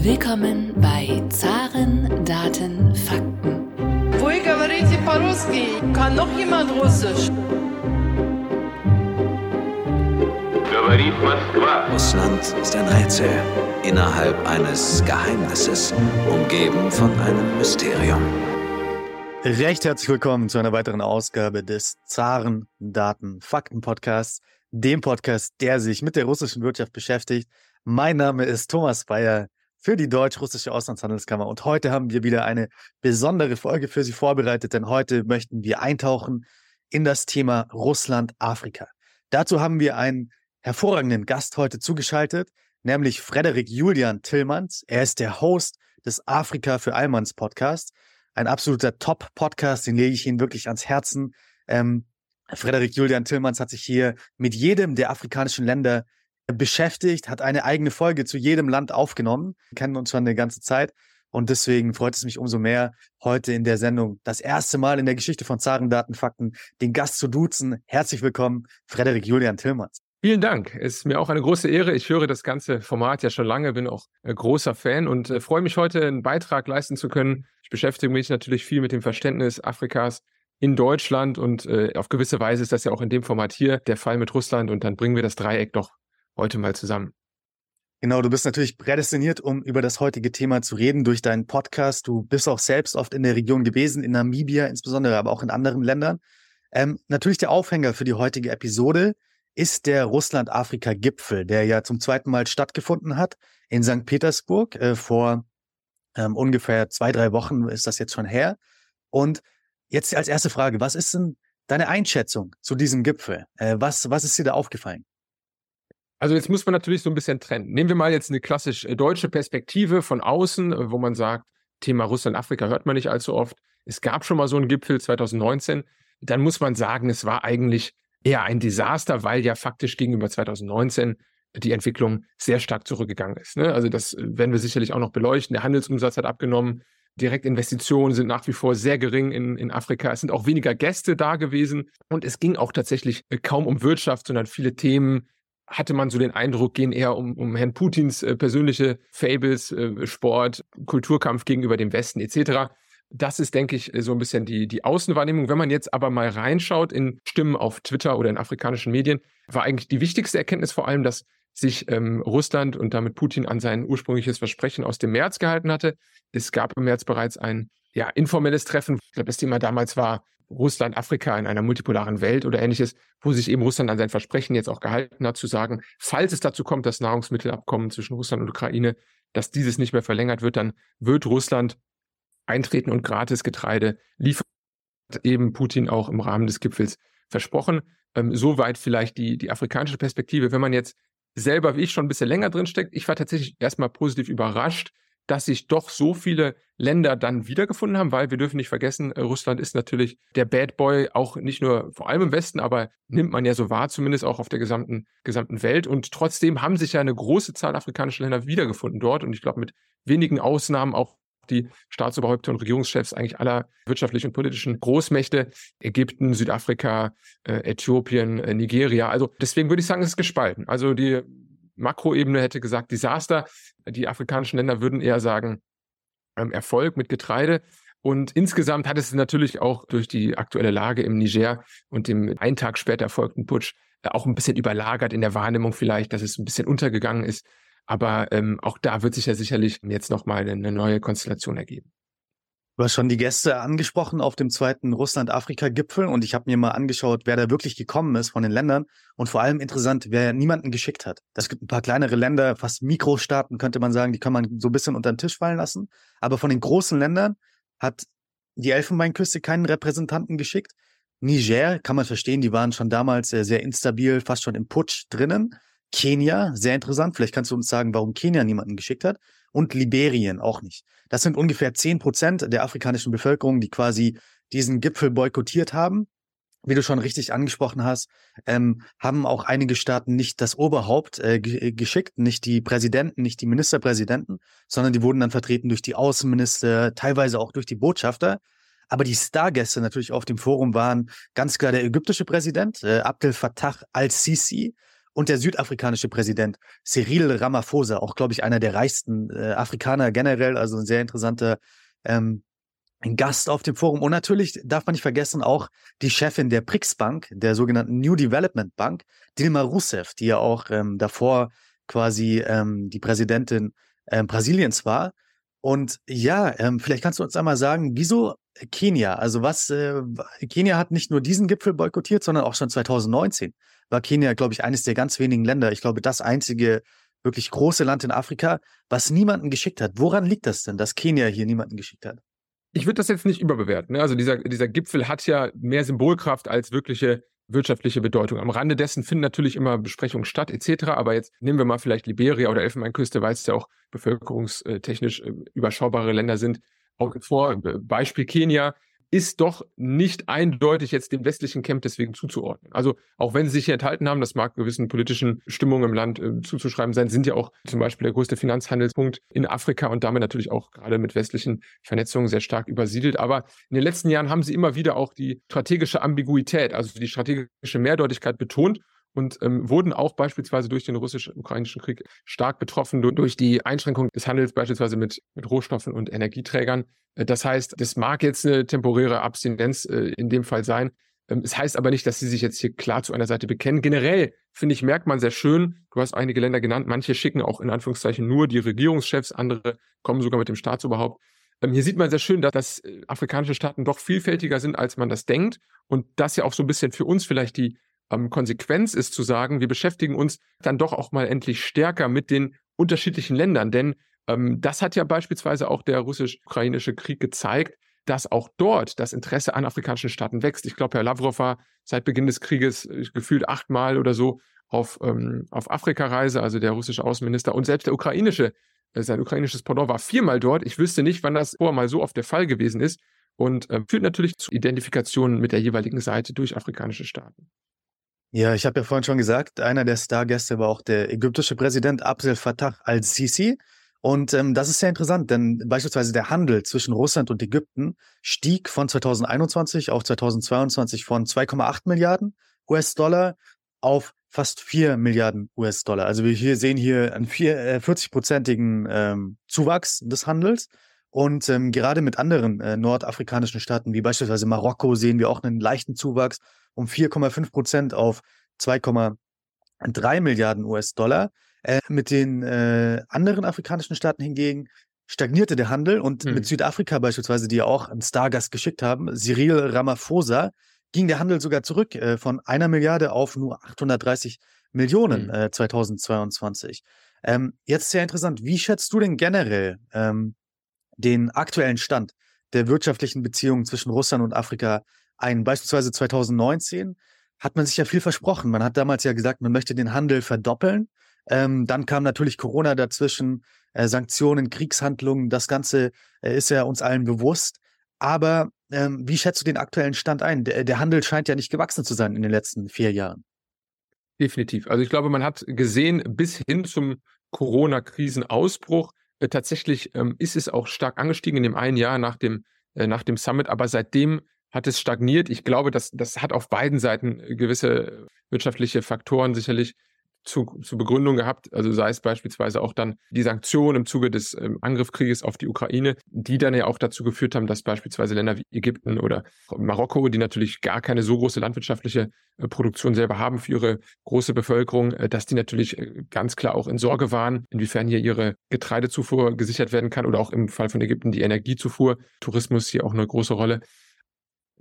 Willkommen bei Zaren, Daten, Fakten. Вы говорите по-русски? Kann noch jemand Russisch? Говорит Москва. Russland ist ein Rätsel innerhalb eines Geheimnisses, umgeben von einem Mysterium. Recht herzlich willkommen zu einer weiteren Ausgabe des Zaren Daten Fakten Podcasts, dem Podcast, der sich mit der russischen Wirtschaft beschäftigt. Mein Name ist Thomas Bayer für die Deutsch-Russische Auslandshandelskammer und heute haben wir wieder eine besondere Folge für Sie vorbereitet, denn heute möchten wir eintauchen in das Thema Russland-Afrika. Dazu haben wir einen hervorragenden Gast heute zugeschaltet, nämlich Frederik Julian Tillmanns. Er ist der Host des Afrika für Allmanns Podcast. Ein absoluter Top-Podcast, den lege ich Ihnen wirklich ans Herzen. Ähm, Frederik Julian Tillmanns hat sich hier mit jedem der afrikanischen Länder beschäftigt, hat eine eigene Folge zu jedem Land aufgenommen. Wir kennen uns schon eine ganze Zeit. Und deswegen freut es mich umso mehr, heute in der Sendung das erste Mal in der Geschichte von Zaren Datenfakten den Gast zu duzen. Herzlich willkommen, Frederik Julian Tillmanns. Vielen Dank. Es ist mir auch eine große Ehre. Ich höre das ganze Format ja schon lange, bin auch äh, großer Fan und äh, freue mich heute einen Beitrag leisten zu können. Ich beschäftige mich natürlich viel mit dem Verständnis Afrikas in Deutschland und äh, auf gewisse Weise ist das ja auch in dem Format hier der Fall mit Russland und dann bringen wir das Dreieck doch heute mal zusammen. Genau, du bist natürlich prädestiniert, um über das heutige Thema zu reden durch deinen Podcast. Du bist auch selbst oft in der Region gewesen, in Namibia insbesondere, aber auch in anderen Ländern. Ähm, natürlich der Aufhänger für die heutige Episode ist der Russland-Afrika-Gipfel, der ja zum zweiten Mal stattgefunden hat in St. Petersburg. Äh, vor ähm, ungefähr zwei, drei Wochen ist das jetzt schon her. Und jetzt als erste Frage, was ist denn deine Einschätzung zu diesem Gipfel? Äh, was, was ist dir da aufgefallen? Also jetzt muss man natürlich so ein bisschen trennen. Nehmen wir mal jetzt eine klassisch äh, deutsche Perspektive von außen, äh, wo man sagt, Thema Russland-Afrika hört man nicht allzu oft. Es gab schon mal so einen Gipfel 2019. Dann muss man sagen, es war eigentlich eher ein Desaster, weil ja faktisch gegenüber 2019 die Entwicklung sehr stark zurückgegangen ist. Ne? Also das äh, werden wir sicherlich auch noch beleuchten. Der Handelsumsatz hat abgenommen. Direktinvestitionen sind nach wie vor sehr gering in, in Afrika. Es sind auch weniger Gäste da gewesen. Und es ging auch tatsächlich kaum um Wirtschaft, sondern viele Themen, hatte man so den Eindruck, gehen eher um, um Herrn Putins äh, persönliche Fables, äh, Sport, Kulturkampf gegenüber dem Westen etc. Das ist, denke ich, so ein bisschen die, die Außenwahrnehmung. Wenn man jetzt aber mal reinschaut in Stimmen auf Twitter oder in afrikanischen Medien, war eigentlich die wichtigste Erkenntnis vor allem, dass sich ähm, Russland und damit Putin an sein ursprüngliches Versprechen aus dem März gehalten hatte. Es gab im März bereits ein ja, informelles Treffen. Ich glaube, das Thema damals war Russland, Afrika in einer multipolaren Welt oder ähnliches, wo sich eben Russland an sein Versprechen jetzt auch gehalten hat, zu sagen, falls es dazu kommt, das Nahrungsmittelabkommen zwischen Russland und Ukraine, dass dieses nicht mehr verlängert wird, dann wird Russland eintreten und gratis Getreide liefern, eben Putin auch im Rahmen des Gipfels versprochen. Ähm, soweit vielleicht die, die afrikanische Perspektive. Wenn man jetzt selber wie ich schon ein bisschen länger drin steckt, ich war tatsächlich erstmal positiv überrascht, dass sich doch so viele Länder dann wiedergefunden haben, weil wir dürfen nicht vergessen, äh, Russland ist natürlich der Bad Boy auch nicht nur vor allem im Westen, aber nimmt man ja so wahr, zumindest auch auf der gesamten, gesamten Welt. Und trotzdem haben sich ja eine große Zahl afrikanischer Länder wiedergefunden dort. Und ich glaube, mit wenigen Ausnahmen auch die Staatsoberhäupter und Regierungschefs eigentlich aller wirtschaftlichen und politischen Großmächte, Ägypten, Südafrika, äh, Äthiopien, äh, Nigeria. Also deswegen würde ich sagen, es ist gespalten. Also die Makroebene hätte gesagt Desaster. Die afrikanischen Länder würden eher sagen ähm, Erfolg mit Getreide. Und insgesamt hat es natürlich auch durch die aktuelle Lage im Niger und dem einen Tag später erfolgten Putsch äh, auch ein bisschen überlagert in der Wahrnehmung vielleicht, dass es ein bisschen untergegangen ist. Aber ähm, auch da wird sich ja sicherlich jetzt nochmal eine neue Konstellation ergeben. Du hast schon die Gäste angesprochen auf dem zweiten Russland-Afrika-Gipfel und ich habe mir mal angeschaut, wer da wirklich gekommen ist von den Ländern und vor allem interessant, wer niemanden geschickt hat. Es gibt ein paar kleinere Länder, fast Mikrostaaten könnte man sagen, die kann man so ein bisschen unter den Tisch fallen lassen. Aber von den großen Ländern hat die Elfenbeinküste keinen Repräsentanten geschickt. Niger kann man verstehen, die waren schon damals sehr, sehr instabil, fast schon im Putsch drinnen. Kenia, sehr interessant. Vielleicht kannst du uns sagen, warum Kenia niemanden geschickt hat und Liberien auch nicht. Das sind ungefähr zehn Prozent der afrikanischen Bevölkerung, die quasi diesen Gipfel boykottiert haben. Wie du schon richtig angesprochen hast, ähm, haben auch einige Staaten nicht das Oberhaupt äh, äh, geschickt, nicht die Präsidenten, nicht die Ministerpräsidenten, sondern die wurden dann vertreten durch die Außenminister, teilweise auch durch die Botschafter. Aber die Stargäste natürlich auf dem Forum waren ganz klar der ägyptische Präsident, äh, Abdel Fattah al-Sisi, und der südafrikanische Präsident Cyril Ramaphosa, auch, glaube ich, einer der reichsten äh, Afrikaner generell, also ein sehr interessanter ähm, Gast auf dem Forum. Und natürlich darf man nicht vergessen auch die Chefin der Prix Bank, der sogenannten New Development Bank, Dilma Rousseff, die ja auch ähm, davor quasi ähm, die Präsidentin ähm, Brasiliens war. Und ja, ähm, vielleicht kannst du uns einmal sagen, wieso Kenia? Also was, äh, Kenia hat nicht nur diesen Gipfel boykottiert, sondern auch schon 2019 war Kenia, glaube ich, eines der ganz wenigen Länder, ich glaube, das einzige wirklich große Land in Afrika, was niemanden geschickt hat. Woran liegt das denn, dass Kenia hier niemanden geschickt hat? Ich würde das jetzt nicht überbewerten. Ne? Also dieser, dieser Gipfel hat ja mehr Symbolkraft als wirkliche wirtschaftliche Bedeutung. Am Rande dessen finden natürlich immer Besprechungen statt, etc. Aber jetzt nehmen wir mal vielleicht Liberia oder Elfenbeinküste, weil es ja auch bevölkerungstechnisch äh, überschaubare Länder sind. Auch vor Beispiel Kenia ist doch nicht eindeutig jetzt dem westlichen Camp deswegen zuzuordnen. Also auch wenn sie sich hier enthalten haben, das mag gewissen politischen Stimmungen im Land äh, zuzuschreiben sein, sind ja auch zum Beispiel der größte Finanzhandelspunkt in Afrika und damit natürlich auch gerade mit westlichen Vernetzungen sehr stark übersiedelt. Aber in den letzten Jahren haben sie immer wieder auch die strategische Ambiguität, also die strategische Mehrdeutigkeit betont und ähm, wurden auch beispielsweise durch den russisch-ukrainischen Krieg stark betroffen durch die Einschränkung des Handels beispielsweise mit, mit Rohstoffen und Energieträgern. Äh, das heißt, das mag jetzt eine temporäre Abstinenz äh, in dem Fall sein. Ähm, es heißt aber nicht, dass sie sich jetzt hier klar zu einer Seite bekennen. Generell, finde ich, merkt man sehr schön, du hast einige Länder genannt, manche schicken auch in Anführungszeichen nur die Regierungschefs, andere kommen sogar mit dem Staatsoberhaupt. Ähm, hier sieht man sehr schön, dass, dass äh, afrikanische Staaten doch vielfältiger sind, als man das denkt. Und das ja auch so ein bisschen für uns vielleicht die ähm, Konsequenz ist zu sagen, wir beschäftigen uns dann doch auch mal endlich stärker mit den unterschiedlichen Ländern. Denn ähm, das hat ja beispielsweise auch der russisch-ukrainische Krieg gezeigt, dass auch dort das Interesse an afrikanischen Staaten wächst. Ich glaube, Herr Lavrov war seit Beginn des Krieges äh, gefühlt achtmal oder so auf, ähm, auf Afrika-Reise, also der russische Außenminister und selbst der ukrainische, äh, sein ukrainisches Pendant war viermal dort. Ich wüsste nicht, wann das vorher mal so oft der Fall gewesen ist und äh, führt natürlich zu Identifikationen mit der jeweiligen Seite durch afrikanische Staaten. Ja, ich habe ja vorhin schon gesagt, einer der Stargäste war auch der ägyptische Präsident Abdel Fattah al-Sisi. Und ähm, das ist sehr interessant, denn beispielsweise der Handel zwischen Russland und Ägypten stieg von 2021 auf 2022 von 2,8 Milliarden US-Dollar auf fast 4 Milliarden US-Dollar. Also wir hier sehen hier einen äh, 40-prozentigen ähm, Zuwachs des Handels. Und ähm, gerade mit anderen äh, nordafrikanischen Staaten wie beispielsweise Marokko sehen wir auch einen leichten Zuwachs um 4,5 Prozent auf 2,3 Milliarden US-Dollar. Äh, mit den äh, anderen afrikanischen Staaten hingegen stagnierte der Handel und mhm. mit Südafrika beispielsweise, die ja auch einen Stargast geschickt haben, Cyril Ramaphosa, ging der Handel sogar zurück äh, von einer Milliarde auf nur 830 Millionen mhm. 2022. Äh, ähm, jetzt sehr interessant. Wie schätzt du denn generell ähm, den aktuellen Stand der wirtschaftlichen Beziehungen zwischen Russland und Afrika ein. Beispielsweise 2019 hat man sich ja viel versprochen. Man hat damals ja gesagt, man möchte den Handel verdoppeln. Ähm, dann kam natürlich Corona dazwischen, äh, Sanktionen, Kriegshandlungen. Das Ganze äh, ist ja uns allen bewusst. Aber ähm, wie schätzt du den aktuellen Stand ein? Der, der Handel scheint ja nicht gewachsen zu sein in den letzten vier Jahren. Definitiv. Also ich glaube, man hat gesehen, bis hin zum Corona-Krisenausbruch, äh, tatsächlich ähm, ist es auch stark angestiegen in dem einen Jahr nach dem, äh, nach dem Summit, aber seitdem hat es stagniert. Ich glaube, das, das hat auf beiden Seiten äh, gewisse wirtschaftliche Faktoren sicherlich zu, zu Begründung gehabt. Also sei es beispielsweise auch dann die Sanktionen im Zuge des ähm, Angriffskrieges auf die Ukraine, die dann ja auch dazu geführt haben, dass beispielsweise Länder wie Ägypten oder Marokko, die natürlich gar keine so große landwirtschaftliche äh, Produktion selber haben für ihre große Bevölkerung, äh, dass die natürlich äh, ganz klar auch in Sorge waren, inwiefern hier ihre Getreidezufuhr gesichert werden kann oder auch im Fall von Ägypten die Energiezufuhr, Tourismus hier auch eine große Rolle.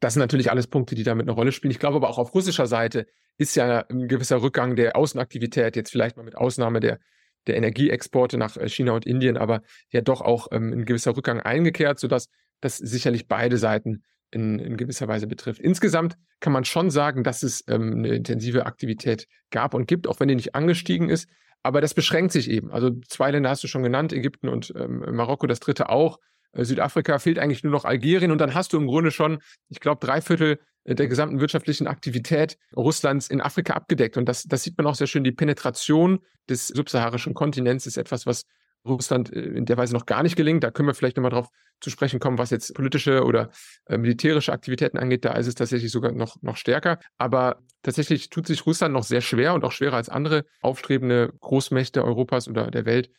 Das sind natürlich alles Punkte, die damit eine Rolle spielen. Ich glaube aber auch auf russischer Seite ist ja ein gewisser Rückgang der Außenaktivität, jetzt vielleicht mal mit Ausnahme der, der Energieexporte nach äh, China und Indien, aber ja doch auch ähm, ein gewisser Rückgang eingekehrt, sodass das sicherlich beide Seiten in, in gewisser Weise betrifft. Insgesamt kann man schon sagen, dass es ähm, eine intensive Aktivität gab und gibt, auch wenn die nicht angestiegen ist. Aber das beschränkt sich eben. Also zwei Länder hast du schon genannt, Ägypten und ähm, Marokko, das dritte auch. Äh, Südafrika fehlt eigentlich nur noch Algerien und dann hast du im Grunde schon, ich glaube, drei Viertel äh, der gesamten wirtschaftlichen Aktivität Russlands in Afrika abgedeckt. Und das, das sieht man auch sehr schön. Die Penetration des subsaharischen Kontinents ist etwas, was Russland äh, in der Weise noch gar nicht gelingt. Da können wir vielleicht nochmal drauf zu sprechen kommen, was jetzt politische oder militärische Aktivitäten angeht. Da ist es tatsächlich sogar noch, noch stärker. Aber tatsächlich tut sich Russland noch sehr schwer und auch schwerer als andere aufstrebende Großmächte Europas oder der Welt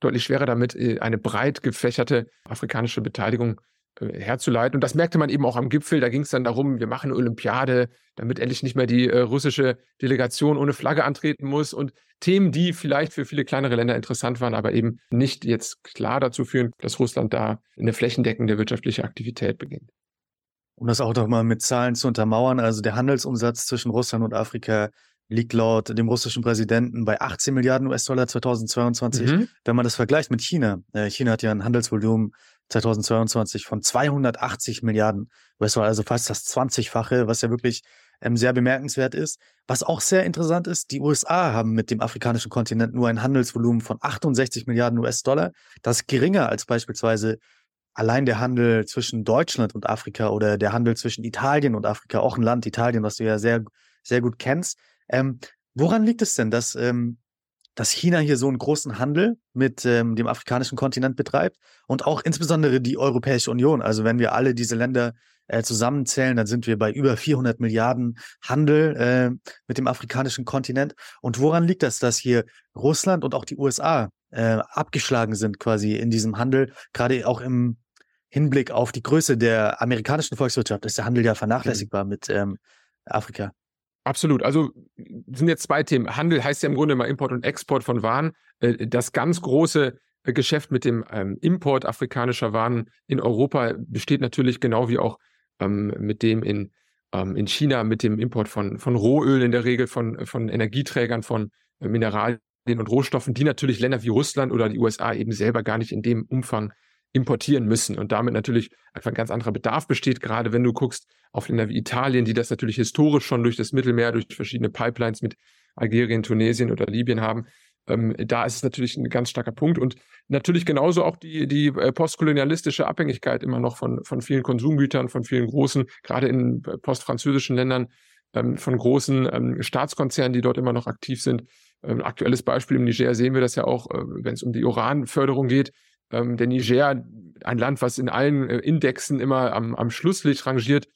deutlich schwerer damit, äh, eine breit gefächerte afrikanische Beteiligung äh, herzuleiten. Und das merkte man eben auch am Gipfel. Da ging es dann darum, wir machen eine Olympiade, damit endlich nicht mehr die äh, russische Delegation ohne Flagge antreten muss. Und Themen, die vielleicht für viele kleinere Länder interessant waren, aber eben nicht jetzt klar dazu führen, dass Russland da eine flächendeckende wirtschaftliche Aktivität beginnt. Um das auch doch mal mit Zahlen zu untermauern, also der Handelsumsatz zwischen Russland und Afrika liegt laut dem russischen Präsidenten bei 18 Milliarden US-Dollar 2022. Mhm. Wenn man das vergleicht mit China, äh, China hat ja ein Handelsvolumen 2022 von 280 Milliarden US-Dollar, also fast das 20-fache, was ja wirklich ähm, sehr bemerkenswert ist. Was auch sehr interessant ist, die USA haben mit dem afrikanischen Kontinent nur ein Handelsvolumen von 68 Milliarden US-Dollar. Das ist geringer als beispielsweise allein der Handel zwischen Deutschland und Afrika oder der Handel zwischen Italien und Afrika, auch ein Land Italien, was du ja sehr, sehr gut kennst. Ähm, woran liegt es denn, dass, ähm, dass China hier so einen großen Handel mit ähm, dem afrikanischen Kontinent betreibt und auch insbesondere die Europäische Union? Also wenn wir alle diese Länder äh, zusammenzählen, dann sind wir bei über 400 Milliarden Handel äh, mit dem afrikanischen Kontinent. Und woran liegt das, dass hier Russland und auch die USA äh, abgeschlagen sind quasi in diesem Handel, gerade auch im Hinblick auf die Größe der amerikanischen Volkswirtschaft ist der Handel ja vernachlässigbar mhm. mit ähm, Afrika. Absolut. Also sind jetzt zwei Themen. Handel heißt ja im Grunde mal Import und Export von Waren. Äh, das ganz große äh, Geschäft mit dem ähm, Import afrikanischer Waren in Europa besteht natürlich genau wie auch ähm, mit dem in, ähm, in China, mit dem Import von, von Rohöl in der Regel, von, von Energieträgern, von äh, Mineralien und Rohstoffen, die natürlich Länder wie Russland oder die USA eben selber gar nicht in dem Umfang importieren müssen und damit natürlich einfach ein ganz anderer Bedarf besteht, gerade wenn du guckst auf Länder wie Italien, die das natürlich historisch schon durch das Mittelmeer, durch verschiedene Pipelines mit Algerien, Tunesien oder Libyen haben. Ähm, da ist es natürlich ein ganz starker Punkt und natürlich genauso auch die, die äh, postkolonialistische Abhängigkeit immer noch von, von vielen Konsumgütern, von vielen großen, gerade in äh, postfranzösischen Ländern, ähm, von großen ähm, Staatskonzernen, die dort immer noch aktiv sind. Ähm, aktuelles Beispiel im Niger sehen wir das ja auch, äh, wenn es um die Uranförderung geht ähm, der Niger, ein Land, was in allen äh, Indexen immer am, am Schlusslicht rangiert,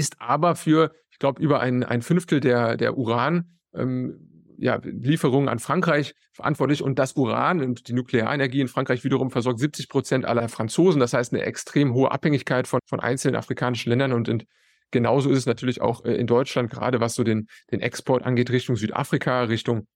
ist aber für, ich glaube, über ein, ein Fünftel der, der Uran ähm, ja, Lieferungen an Frankreich verantwortlich und das Uran und die Nuklearenergie in Frankreich wiederum versorgt 70 Prozent aller Franzosen. Das heißt eine extrem hohe Abhängigkeit von, von einzelnen afrikanischen Ländern und, und genauso ist es natürlich auch äh, in Deutschland, gerade was so den, den Export angeht, Richtung Südafrika, Richtung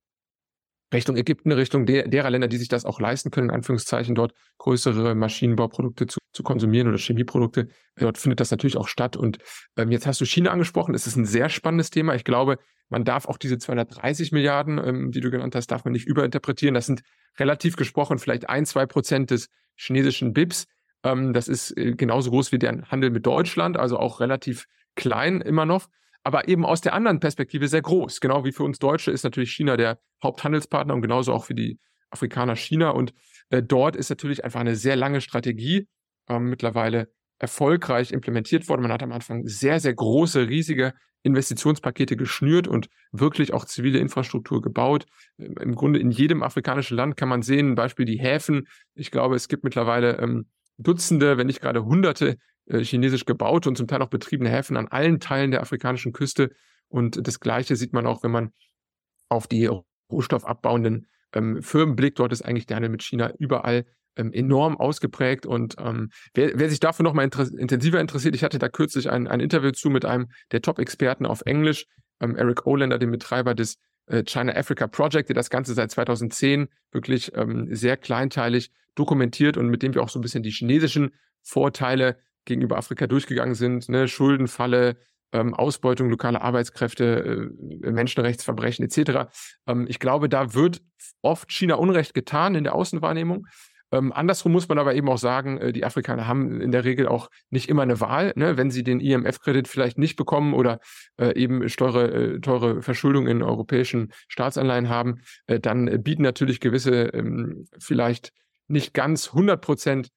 Richtung Ägypten, Richtung der, derer Länder, die sich das auch leisten können, in Anführungszeichen, dort größere Maschinenbauprodukte zu, zu konsumieren oder Chemieprodukte. Dort findet das natürlich auch statt. Und ähm, jetzt hast du China angesprochen. Es ist ein sehr spannendes Thema. Ich glaube, man darf auch diese 230 Milliarden, ähm, die du genannt hast, darf man nicht überinterpretieren. Das sind relativ gesprochen vielleicht ein, zwei Prozent des chinesischen BIPs. Ähm, das ist äh, genauso groß wie der Handel mit Deutschland, also auch relativ klein immer noch aber eben aus der anderen Perspektive sehr groß. Genau wie für uns Deutsche ist natürlich China der Haupthandelspartner und genauso auch für die Afrikaner China. Und äh, dort ist natürlich einfach eine sehr lange Strategie ähm, mittlerweile erfolgreich implementiert worden. Man hat am Anfang sehr, sehr große, riesige Investitionspakete geschnürt und wirklich auch zivile Infrastruktur gebaut. Ähm, Im Grunde in jedem afrikanischen Land kann man sehen, Beispiel die Häfen. Ich glaube, es gibt mittlerweile ähm, Dutzende, wenn nicht gerade Hunderte äh, chinesisch gebaute und zum Teil auch betriebene Häfen an allen Teilen der afrikanischen Küste. Und das Gleiche sieht man auch, wenn man auf die rohstoffabbauenden ähm, Firmen blickt. Dort ist eigentlich der Handel mit China überall ähm, enorm ausgeprägt. Und ähm, wer, wer, sich dafür nochmal inter intensiver interessiert, ich hatte da kürzlich ein, ein Interview zu mit einem der Top-Experten auf Englisch, ähm, Eric Olander, dem Betreiber des äh, China Africa Project, der das Ganze seit 2010 wirklich ähm, sehr kleinteilig dokumentiert und mit dem wir auch so ein bisschen die chinesischen Vorteile gegenüber Afrika durchgegangen sind, ne, Schuldenfalle, ähm, Ausbeutung lokaler Arbeitskräfte, äh, Menschenrechtsverbrechen etc. Ähm, ich glaube, da wird oft China Unrecht getan in der Außenwahrnehmung. Ähm, andersrum muss man aber eben auch sagen, äh, die Afrikaner haben in der Regel auch nicht immer eine Wahl. Ne? Wenn sie den IMF-Kredit vielleicht nicht bekommen oder äh, eben teure, äh, teure Verschuldung in europäischen Staatsanleihen haben, äh, dann bieten natürlich gewisse ähm, vielleicht nicht ganz 100 Prozent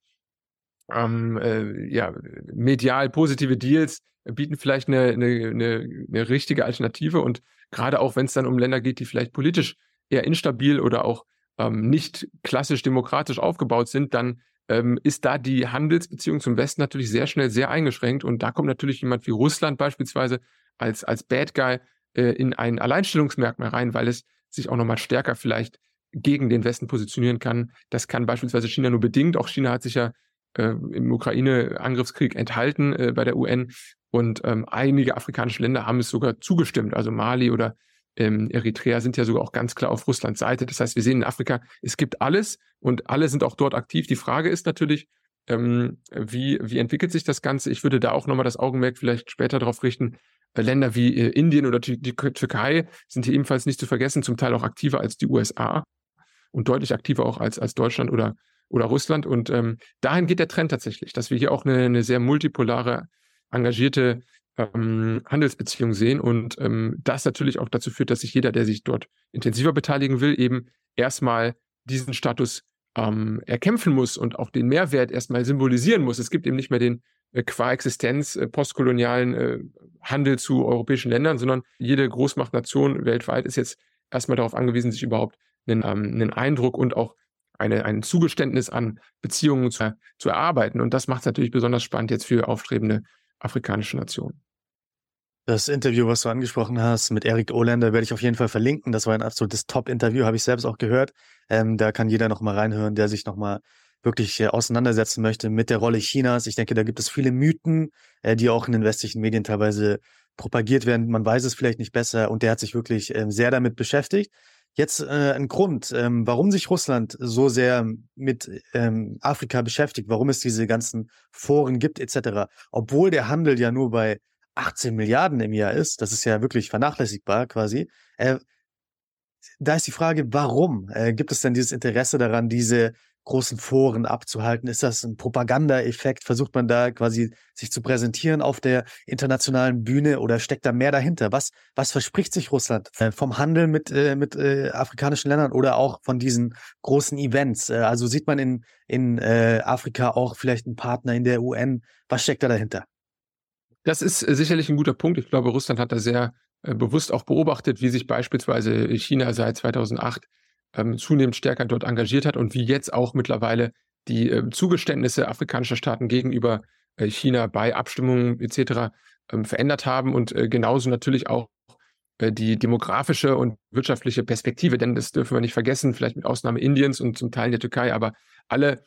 ähm, äh, ja, medial positive Deals bieten vielleicht eine, eine, eine, eine richtige Alternative. Und gerade auch wenn es dann um Länder geht, die vielleicht politisch eher instabil oder auch ähm, nicht klassisch demokratisch aufgebaut sind, dann ähm, ist da die Handelsbeziehung zum Westen natürlich sehr schnell sehr eingeschränkt. Und da kommt natürlich jemand wie Russland beispielsweise als, als Bad Guy äh, in ein Alleinstellungsmerkmal rein, weil es sich auch nochmal stärker vielleicht gegen den Westen positionieren kann. Das kann beispielsweise China nur bedingt. Auch China hat sich ja äh, im Ukraine-Angriffskrieg enthalten äh, bei der UN. Und ähm, einige afrikanische Länder haben es sogar zugestimmt. Also Mali oder ähm, Eritrea sind ja sogar auch ganz klar auf Russlands Seite. Das heißt, wir sehen in Afrika, es gibt alles und alle sind auch dort aktiv. Die Frage ist natürlich, ähm, wie, wie entwickelt sich das Ganze? Ich würde da auch nochmal das Augenmerk vielleicht später darauf richten. Äh, Länder wie äh, Indien oder die, die Türkei sind hier ebenfalls nicht zu vergessen, zum Teil auch aktiver als die USA und deutlich aktiver auch als, als Deutschland oder, oder Russland. Und ähm, dahin geht der Trend tatsächlich, dass wir hier auch eine, eine sehr multipolare, engagierte ähm, Handelsbeziehung sehen und ähm, das natürlich auch dazu führt, dass sich jeder, der sich dort intensiver beteiligen will, eben erstmal diesen Status ähm, erkämpfen muss und auch den Mehrwert erstmal symbolisieren muss. Es gibt eben nicht mehr den äh, qua Existenz äh, postkolonialen äh, Handel zu europäischen Ländern, sondern jede Großmachtnation weltweit ist jetzt erstmal darauf angewiesen, sich überhaupt einen, ähm, einen Eindruck und auch eine, ein Zugeständnis an Beziehungen zu, zu erarbeiten. Und das macht es natürlich besonders spannend jetzt für aufstrebende afrikanische Nationen. Das Interview, was du angesprochen hast mit Erik Oländer, werde ich auf jeden Fall verlinken. Das war ein absolutes Top-Interview, habe ich selbst auch gehört. Ähm, da kann jeder noch mal reinhören, der sich noch mal wirklich äh, auseinandersetzen möchte mit der Rolle Chinas. Ich denke, da gibt es viele Mythen, äh, die auch in den westlichen Medien teilweise propagiert werden. Man weiß es vielleicht nicht besser und der hat sich wirklich äh, sehr damit beschäftigt. Jetzt äh, ein Grund, ähm, warum sich Russland so sehr mit ähm, Afrika beschäftigt, warum es diese ganzen Foren gibt etc., obwohl der Handel ja nur bei 18 Milliarden im Jahr ist, das ist ja wirklich vernachlässigbar quasi. Äh, da ist die Frage, warum äh, gibt es denn dieses Interesse daran, diese großen Foren abzuhalten? Ist das ein Propagandaeffekt? Versucht man da quasi sich zu präsentieren auf der internationalen Bühne oder steckt da mehr dahinter? Was, was verspricht sich Russland äh, vom Handel mit, äh, mit äh, afrikanischen Ländern oder auch von diesen großen Events? Äh, also sieht man in, in äh, Afrika auch vielleicht einen Partner in der UN? Was steckt da dahinter? Das ist äh, sicherlich ein guter Punkt. Ich glaube, Russland hat da sehr bewusst auch beobachtet, wie sich beispielsweise China seit 2008 ähm, zunehmend stärker dort engagiert hat und wie jetzt auch mittlerweile die äh, Zugeständnisse afrikanischer Staaten gegenüber äh, China bei Abstimmungen etc. Ähm, verändert haben und äh, genauso natürlich auch äh, die demografische und wirtschaftliche Perspektive, denn das dürfen wir nicht vergessen, vielleicht mit Ausnahme Indiens und zum Teil der Türkei, aber alle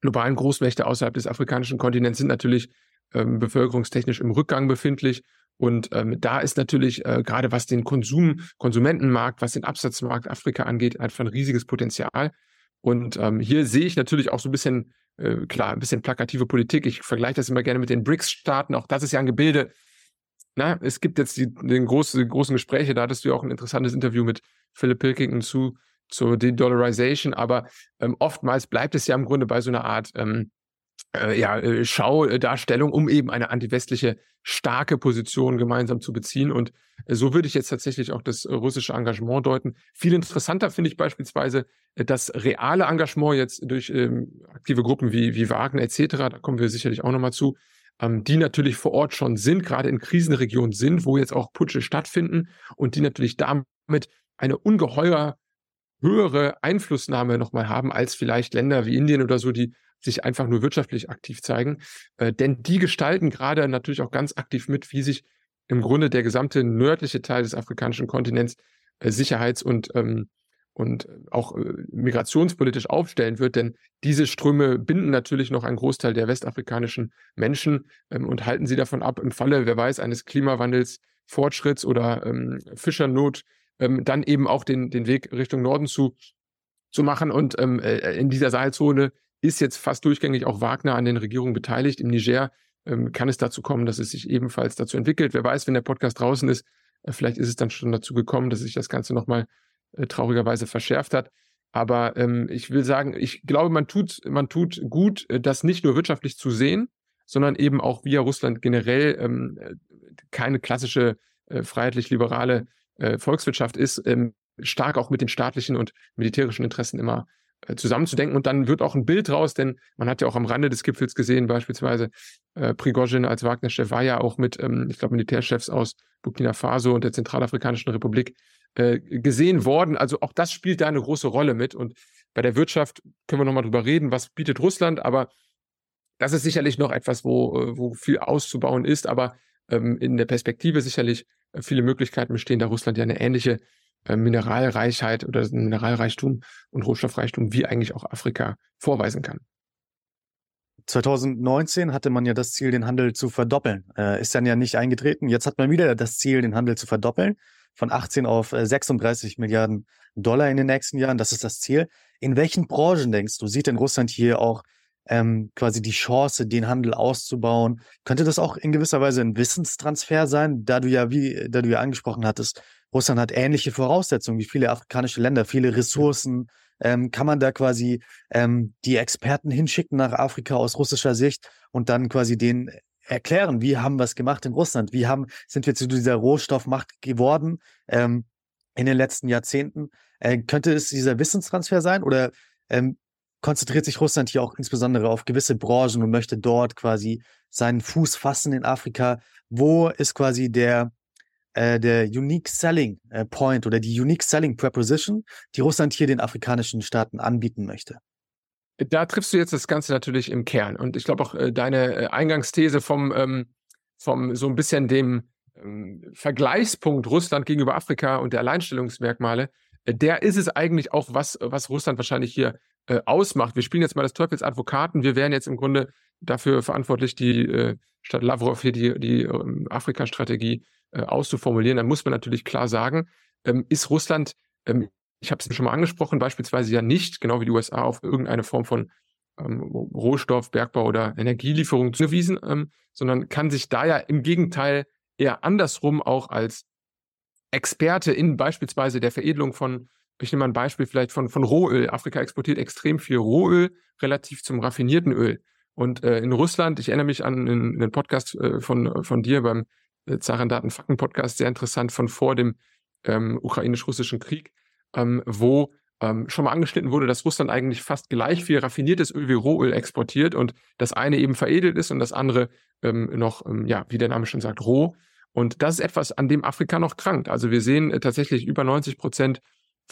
globalen Großmächte außerhalb des afrikanischen Kontinents sind natürlich ähm, bevölkerungstechnisch im Rückgang befindlich. Und ähm, da ist natürlich äh, gerade was den Konsum, Konsumentenmarkt, was den Absatzmarkt Afrika angeht, einfach ein riesiges Potenzial. Und ähm, hier sehe ich natürlich auch so ein bisschen, äh, klar, ein bisschen plakative Politik. Ich vergleiche das immer gerne mit den BRICS-Staaten. Auch das ist ja ein Gebilde. Na, es gibt jetzt die, den großen, großen Gespräche, da hattest du ja auch ein interessantes Interview mit Philipp Pilkington zu, zur De-Dollarization, aber ähm, oftmals bleibt es ja im Grunde bei so einer Art ähm, äh, ja, äh, Schaudarstellung, um eben eine antiwestliche starke Position gemeinsam zu beziehen. Und äh, so würde ich jetzt tatsächlich auch das russische Engagement deuten. Viel interessanter finde ich beispielsweise äh, das reale Engagement jetzt durch ähm, aktive Gruppen wie, wie Wagner etc., da kommen wir sicherlich auch nochmal zu, ähm, die natürlich vor Ort schon sind, gerade in Krisenregionen sind, wo jetzt auch Putsche stattfinden und die natürlich damit eine ungeheuer höhere Einflussnahme nochmal haben als vielleicht Länder wie Indien oder so, die sich einfach nur wirtschaftlich aktiv zeigen. Äh, denn die gestalten gerade natürlich auch ganz aktiv mit, wie sich im Grunde der gesamte nördliche Teil des afrikanischen Kontinents äh, sicherheits- und, ähm, und auch äh, migrationspolitisch aufstellen wird. Denn diese Ströme binden natürlich noch einen Großteil der westafrikanischen Menschen ähm, und halten sie davon ab, im Falle, wer weiß, eines Klimawandels, Fortschritts oder ähm, Fischernot, ähm, dann eben auch den, den Weg Richtung Norden zu, zu machen. Und ähm, äh, in dieser Sahelzone ist jetzt fast durchgängig auch Wagner an den Regierungen beteiligt. Im Niger ähm, kann es dazu kommen, dass es sich ebenfalls dazu entwickelt. Wer weiß, wenn der Podcast draußen ist, äh, vielleicht ist es dann schon dazu gekommen, dass sich das Ganze nochmal äh, traurigerweise verschärft hat. Aber ähm, ich will sagen, ich glaube, man tut, man tut gut, äh, das nicht nur wirtschaftlich zu sehen, sondern eben auch via Russland generell ähm, keine klassische äh, freiheitlich-liberale äh, Volkswirtschaft ist, ähm, stark auch mit den staatlichen und militärischen Interessen immer äh, zusammenzudenken und dann wird auch ein Bild raus, denn man hat ja auch am Rande des Gipfels gesehen, beispielsweise äh, Prigozhin als Wagner-Chef war ja auch mit, ähm, ich glaube, Militärchefs aus Burkina Faso und der Zentralafrikanischen Republik äh, gesehen worden. Also auch das spielt da eine große Rolle mit. Und bei der Wirtschaft können wir nochmal drüber reden, was bietet Russland, aber das ist sicherlich noch etwas, wo, äh, wo viel auszubauen ist, aber ähm, in der Perspektive sicherlich äh, viele Möglichkeiten bestehen, da Russland ja eine ähnliche äh, Mineralreichheit oder Mineralreichtum und Rohstoffreichtum wie eigentlich auch Afrika vorweisen kann. 2019 hatte man ja das Ziel, den Handel zu verdoppeln. Äh, ist dann ja nicht eingetreten. Jetzt hat man wieder das Ziel, den Handel zu verdoppeln. Von 18 auf 36 äh, Milliarden Dollar in den nächsten Jahren. Das ist das Ziel. In welchen Branchen denkst du, sieht denn Russland hier auch ähm, quasi die Chance, den Handel auszubauen? Könnte das auch in gewisser Weise ein Wissenstransfer sein, da du ja, wie, da du ja angesprochen hattest, Russland hat ähnliche Voraussetzungen wie viele afrikanische Länder, viele Ressourcen. Ähm, kann man da quasi ähm, die Experten hinschicken nach Afrika aus russischer Sicht und dann quasi den erklären, wie haben wir es gemacht in Russland? Wie haben, sind wir zu dieser Rohstoffmacht geworden ähm, in den letzten Jahrzehnten? Äh, könnte es dieser Wissenstransfer sein oder ähm, konzentriert sich Russland hier auch insbesondere auf gewisse Branchen und möchte dort quasi seinen Fuß fassen in Afrika? Wo ist quasi der, äh, der Unique Selling äh, Point oder die Unique Selling Preposition, die Russland hier den afrikanischen Staaten anbieten möchte? Da triffst du jetzt das Ganze natürlich im Kern. Und ich glaube auch äh, deine äh, Eingangsthese vom, ähm, vom so ein bisschen dem ähm, Vergleichspunkt Russland gegenüber Afrika und der Alleinstellungsmerkmale, äh, der ist es eigentlich auch, was, was Russland wahrscheinlich hier äh, ausmacht. Wir spielen jetzt mal das Teufelsadvokaten. Wir wären jetzt im Grunde dafür verantwortlich, die äh, statt Lavrov hier die, die ähm, Afrika-Strategie äh, auszuformulieren. Dann muss man natürlich klar sagen, ähm, ist Russland, ähm, ich habe es schon mal angesprochen, beispielsweise ja nicht, genau wie die USA, auf irgendeine Form von Rohstoff, Bergbau oder Energielieferung zugewiesen, sondern kann sich da ja im Gegenteil eher andersrum auch als Experte in beispielsweise der Veredelung von ich nehme mal ein Beispiel vielleicht von, von Rohöl. Afrika exportiert extrem viel Rohöl relativ zum raffinierten Öl. Und äh, in Russland, ich erinnere mich an einen, Podcast äh, von, von dir beim äh, Zarendaten Fakten Podcast, sehr interessant von vor dem ähm, ukrainisch-russischen Krieg, ähm, wo ähm, schon mal angeschnitten wurde, dass Russland eigentlich fast gleich viel raffiniertes Öl wie Rohöl exportiert und das eine eben veredelt ist und das andere ähm, noch, ähm, ja, wie der Name schon sagt, roh. Und das ist etwas, an dem Afrika noch krankt. Also wir sehen äh, tatsächlich über 90 Prozent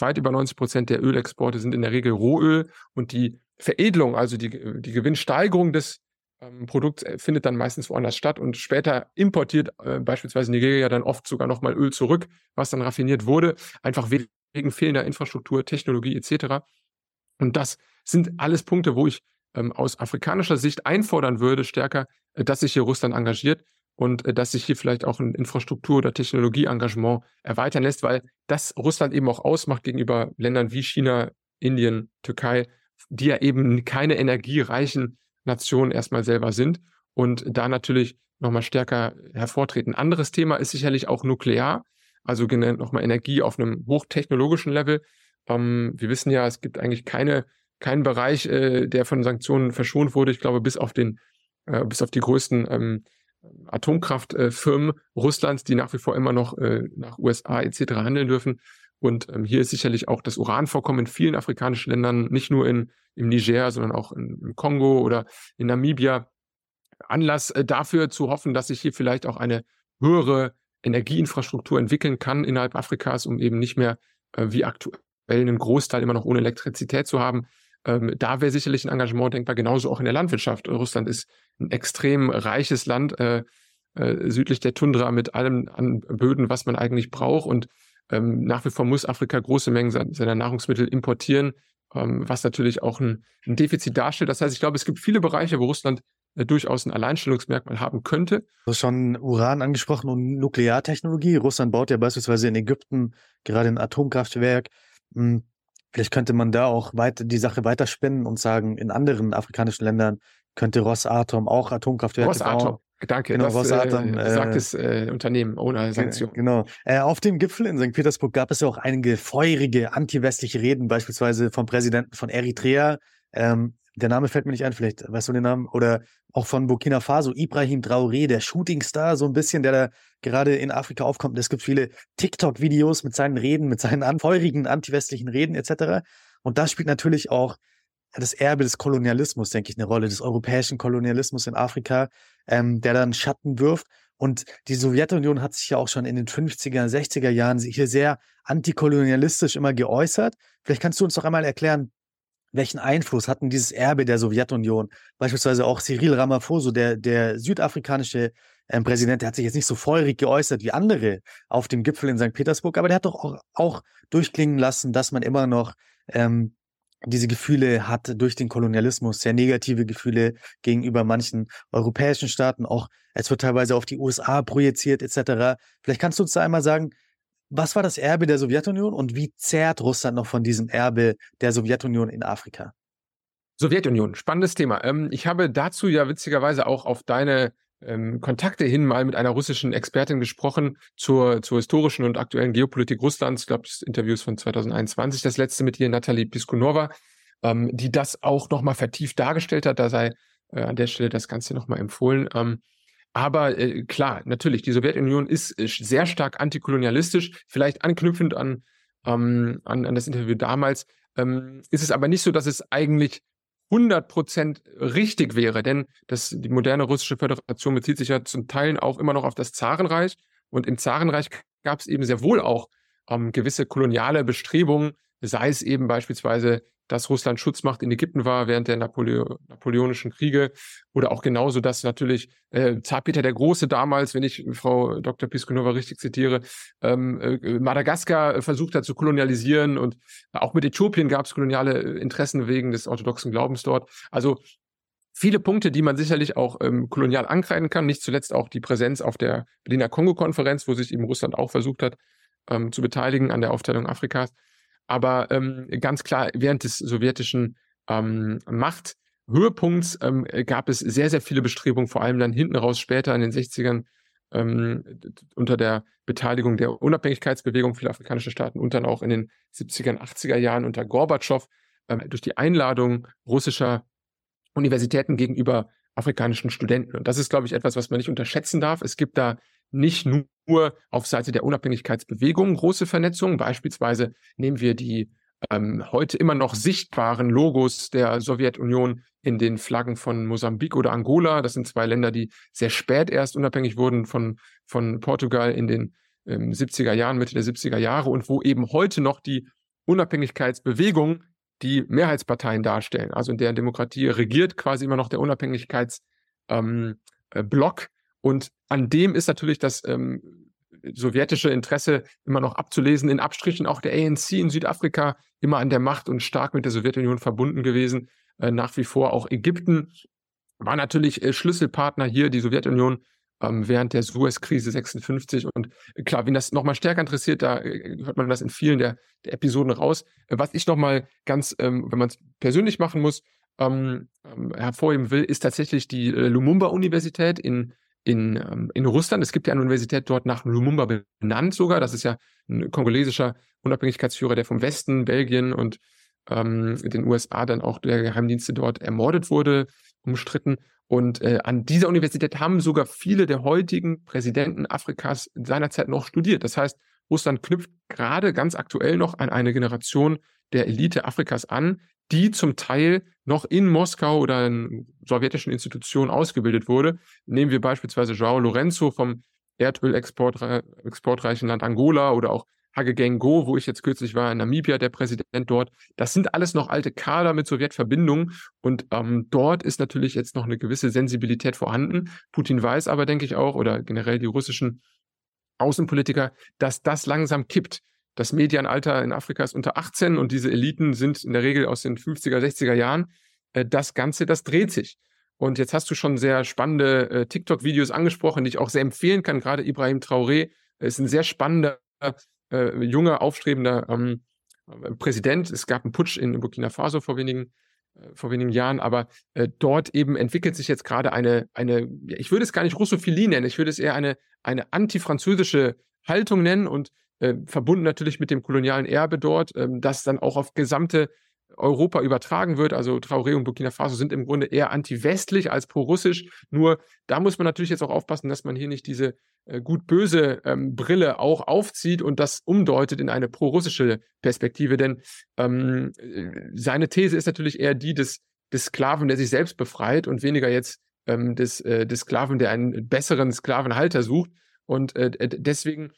weit über 90 Prozent der Ölexporte sind in der Regel Rohöl und die Veredelung, also die, die Gewinnsteigerung des ähm, Produkts äh, findet dann meistens woanders statt und später importiert äh, beispielsweise Nigeria dann oft sogar nochmal Öl zurück, was dann raffiniert wurde, einfach wegen fehlender Infrastruktur, Technologie etc. Und das sind alles Punkte, wo ich ähm, aus afrikanischer Sicht einfordern würde, stärker, äh, dass sich hier Russland engagiert und äh, dass sich hier vielleicht auch ein Infrastruktur- oder Technologieengagement erweitern lässt, weil das Russland eben auch ausmacht gegenüber Ländern wie China, Indien, Türkei, die ja eben keine energiereichen Nationen erstmal selber sind und da natürlich nochmal stärker hervortreten. Anderes Thema ist sicherlich auch Nuklear, also nochmal Energie auf einem hochtechnologischen Level. Ähm, wir wissen ja, es gibt eigentlich keine, keinen Bereich, äh, der von Sanktionen verschont wurde. Ich glaube, bis auf den, äh, bis auf die größten ähm, Atomkraftfirmen Russlands, die nach wie vor immer noch äh, nach USA etc. handeln dürfen. Und ähm, hier ist sicherlich auch das Uranvorkommen in vielen afrikanischen Ländern, nicht nur in, im Niger, sondern auch in, im Kongo oder in Namibia, Anlass äh, dafür zu hoffen, dass sich hier vielleicht auch eine höhere Energieinfrastruktur entwickeln kann innerhalb Afrikas, um eben nicht mehr äh, wie aktuell einen Großteil immer noch ohne Elektrizität zu haben. Ähm, da wäre sicherlich ein Engagement denkbar, genauso auch in der Landwirtschaft. Russland ist ein extrem reiches Land äh, äh, südlich der Tundra mit allem an Böden, was man eigentlich braucht. Und ähm, nach wie vor muss Afrika große Mengen seiner Nahrungsmittel importieren, ähm, was natürlich auch ein, ein, Defizit darstellt. Das heißt, ich glaube, es gibt viele Bereiche, wo Russland äh, durchaus ein Alleinstellungsmerkmal haben könnte. Du hast schon Uran angesprochen und Nukleartechnologie. Russland baut ja beispielsweise in Ägypten gerade ein Atomkraftwerk. Hm, vielleicht könnte man da auch weiter die Sache weiterspinnen und sagen, in anderen afrikanischen Ländern könnte Rosatom auch Atomkraftwerke Rosatom. bauen. Danke, genau, das Rosatom, äh, besagtes äh, Unternehmen ohne Sanktionen. Genau. Äh, auf dem Gipfel in St. Petersburg gab es ja auch einige feurige antiwestliche Reden, beispielsweise vom Präsidenten von Eritrea. Ähm, der Name fällt mir nicht ein, vielleicht weißt du den Namen, oder auch von Burkina Faso, Ibrahim Traoré, der Shootingstar, so ein bisschen, der da gerade in Afrika aufkommt. Es gibt viele TikTok-Videos mit seinen Reden, mit seinen feurigen antiwestlichen Reden etc. Und das spielt natürlich auch das Erbe des Kolonialismus, denke ich, eine Rolle, des europäischen Kolonialismus in Afrika, ähm, der dann Schatten wirft. Und die Sowjetunion hat sich ja auch schon in den 50er, 60er Jahren hier sehr antikolonialistisch immer geäußert. Vielleicht kannst du uns doch einmal erklären, welchen Einfluss hatten dieses Erbe der Sowjetunion? Beispielsweise auch Cyril Ramaphosa, der, der südafrikanische ähm, Präsident, der hat sich jetzt nicht so feurig geäußert wie andere auf dem Gipfel in St. Petersburg, aber der hat doch auch, auch durchklingen lassen, dass man immer noch ähm, diese Gefühle hat durch den Kolonialismus, sehr negative Gefühle gegenüber manchen europäischen Staaten. Auch es wird teilweise auf die USA projiziert etc. Vielleicht kannst du uns da einmal sagen, was war das Erbe der Sowjetunion und wie zehrt Russland noch von diesem Erbe der Sowjetunion in Afrika? Sowjetunion, spannendes Thema. Ähm, ich habe dazu ja witzigerweise auch auf deine ähm, Kontakte hin mal mit einer russischen Expertin gesprochen zur, zur historischen und aktuellen Geopolitik Russlands. Ich glaube, das Interview ist von 2021, das letzte mit ihr, Nathalie Piskunova, ähm, die das auch nochmal vertieft dargestellt hat. Da sei äh, an der Stelle das Ganze nochmal empfohlen. Aber äh, klar, natürlich, die Sowjetunion ist äh, sehr stark antikolonialistisch, vielleicht anknüpfend an, ähm, an, an das Interview damals. Ähm, ist es aber nicht so, dass es eigentlich 100% richtig wäre, denn das, die moderne russische Föderation bezieht sich ja zum Teil auch immer noch auf das Zarenreich und im Zarenreich gab es eben sehr wohl auch ähm, gewisse koloniale Bestrebungen, sei es eben beispielsweise dass Russland Schutzmacht in Ägypten war während der Napoleo Napoleonischen Kriege oder auch genauso, dass natürlich äh, Zar Peter der Große damals, wenn ich Frau Dr. Piskunova richtig zitiere, ähm, äh, Madagaskar versucht hat zu kolonialisieren und auch mit Äthiopien gab es koloniale Interessen wegen des orthodoxen Glaubens dort. Also viele Punkte, die man sicherlich auch ähm, kolonial ankreiden kann, nicht zuletzt auch die Präsenz auf der Berliner Kongo-Konferenz, wo sich eben Russland auch versucht hat ähm, zu beteiligen an der Aufteilung Afrikas. Aber ähm, ganz klar, während des sowjetischen ähm, Machthöhepunkts ähm, gab es sehr, sehr viele Bestrebungen, vor allem dann hinten raus später in den 60ern ähm, unter der Beteiligung der Unabhängigkeitsbewegung vieler afrikanischer Staaten und dann auch in den 70er, 80er Jahren unter Gorbatschow ähm, durch die Einladung russischer Universitäten gegenüber afrikanischen Studenten. Und das ist, glaube ich, etwas, was man nicht unterschätzen darf. Es gibt da nicht nur auf Seite der Unabhängigkeitsbewegung große Vernetzungen. Beispielsweise nehmen wir die ähm, heute immer noch sichtbaren Logos der Sowjetunion in den Flaggen von Mosambik oder Angola. Das sind zwei Länder, die sehr spät erst unabhängig wurden von, von Portugal in den ähm, 70er Jahren, Mitte der 70er Jahre und wo eben heute noch die Unabhängigkeitsbewegung die Mehrheitsparteien darstellen. Also in deren Demokratie regiert quasi immer noch der Unabhängigkeitsblock. Ähm, äh, und an dem ist natürlich das ähm, sowjetische Interesse immer noch abzulesen, in Abstrichen auch der ANC in Südafrika immer an der Macht und stark mit der Sowjetunion verbunden gewesen. Äh, nach wie vor auch Ägypten war natürlich äh, Schlüsselpartner hier, die Sowjetunion ähm, während der Suez-Krise 56. Und äh, klar, wen das nochmal stärker interessiert, da äh, hört man das in vielen der, der Episoden raus. Äh, was ich nochmal ganz, ähm, wenn man es persönlich machen muss, ähm, ähm, hervorheben will, ist tatsächlich die äh, Lumumba-Universität in in, ähm, in Russland. Es gibt ja eine Universität dort nach Lumumba benannt sogar. Das ist ja ein kongolesischer Unabhängigkeitsführer, der vom Westen, Belgien und ähm, den USA dann auch der Geheimdienste dort ermordet wurde, umstritten. Und äh, an dieser Universität haben sogar viele der heutigen Präsidenten Afrikas seinerzeit noch studiert. Das heißt, Russland knüpft gerade ganz aktuell noch an eine Generation der Elite Afrikas an, die zum Teil noch in Moskau oder in sowjetischen Institutionen ausgebildet wurde. Nehmen wir beispielsweise Joao Lorenzo vom Erdölexportreichen Land Angola oder auch Hage Gengo, wo ich jetzt kürzlich war, in Namibia, der Präsident dort. Das sind alles noch alte Kader mit Sowjetverbindungen und ähm, dort ist natürlich jetzt noch eine gewisse Sensibilität vorhanden. Putin weiß aber, denke ich auch, oder generell die russischen Außenpolitiker, dass das langsam kippt das Medianalter in Afrika ist unter 18 und diese Eliten sind in der Regel aus den 50er, 60er Jahren. Äh, das Ganze, das dreht sich. Und jetzt hast du schon sehr spannende äh, TikTok-Videos angesprochen, die ich auch sehr empfehlen kann. Gerade Ibrahim Traoré ist ein sehr spannender, äh, junger, aufstrebender ähm, Präsident. Es gab einen Putsch in Burkina Faso vor wenigen, äh, vor wenigen Jahren, aber äh, dort eben entwickelt sich jetzt gerade eine, eine, ich würde es gar nicht Russophilie nennen, ich würde es eher eine, eine antifranzösische Haltung nennen und äh, verbunden natürlich mit dem kolonialen Erbe dort, ähm, das dann auch auf gesamte Europa übertragen wird. Also Traoré und Burkina Faso sind im Grunde eher anti-westlich als pro-russisch. Nur da muss man natürlich jetzt auch aufpassen, dass man hier nicht diese äh, gut-böse ähm, Brille auch aufzieht und das umdeutet in eine pro-russische Perspektive. Denn ähm, äh, seine These ist natürlich eher die des, des Sklaven, der sich selbst befreit und weniger jetzt ähm, des, äh, des Sklaven, der einen besseren Sklavenhalter sucht. Und äh, deswegen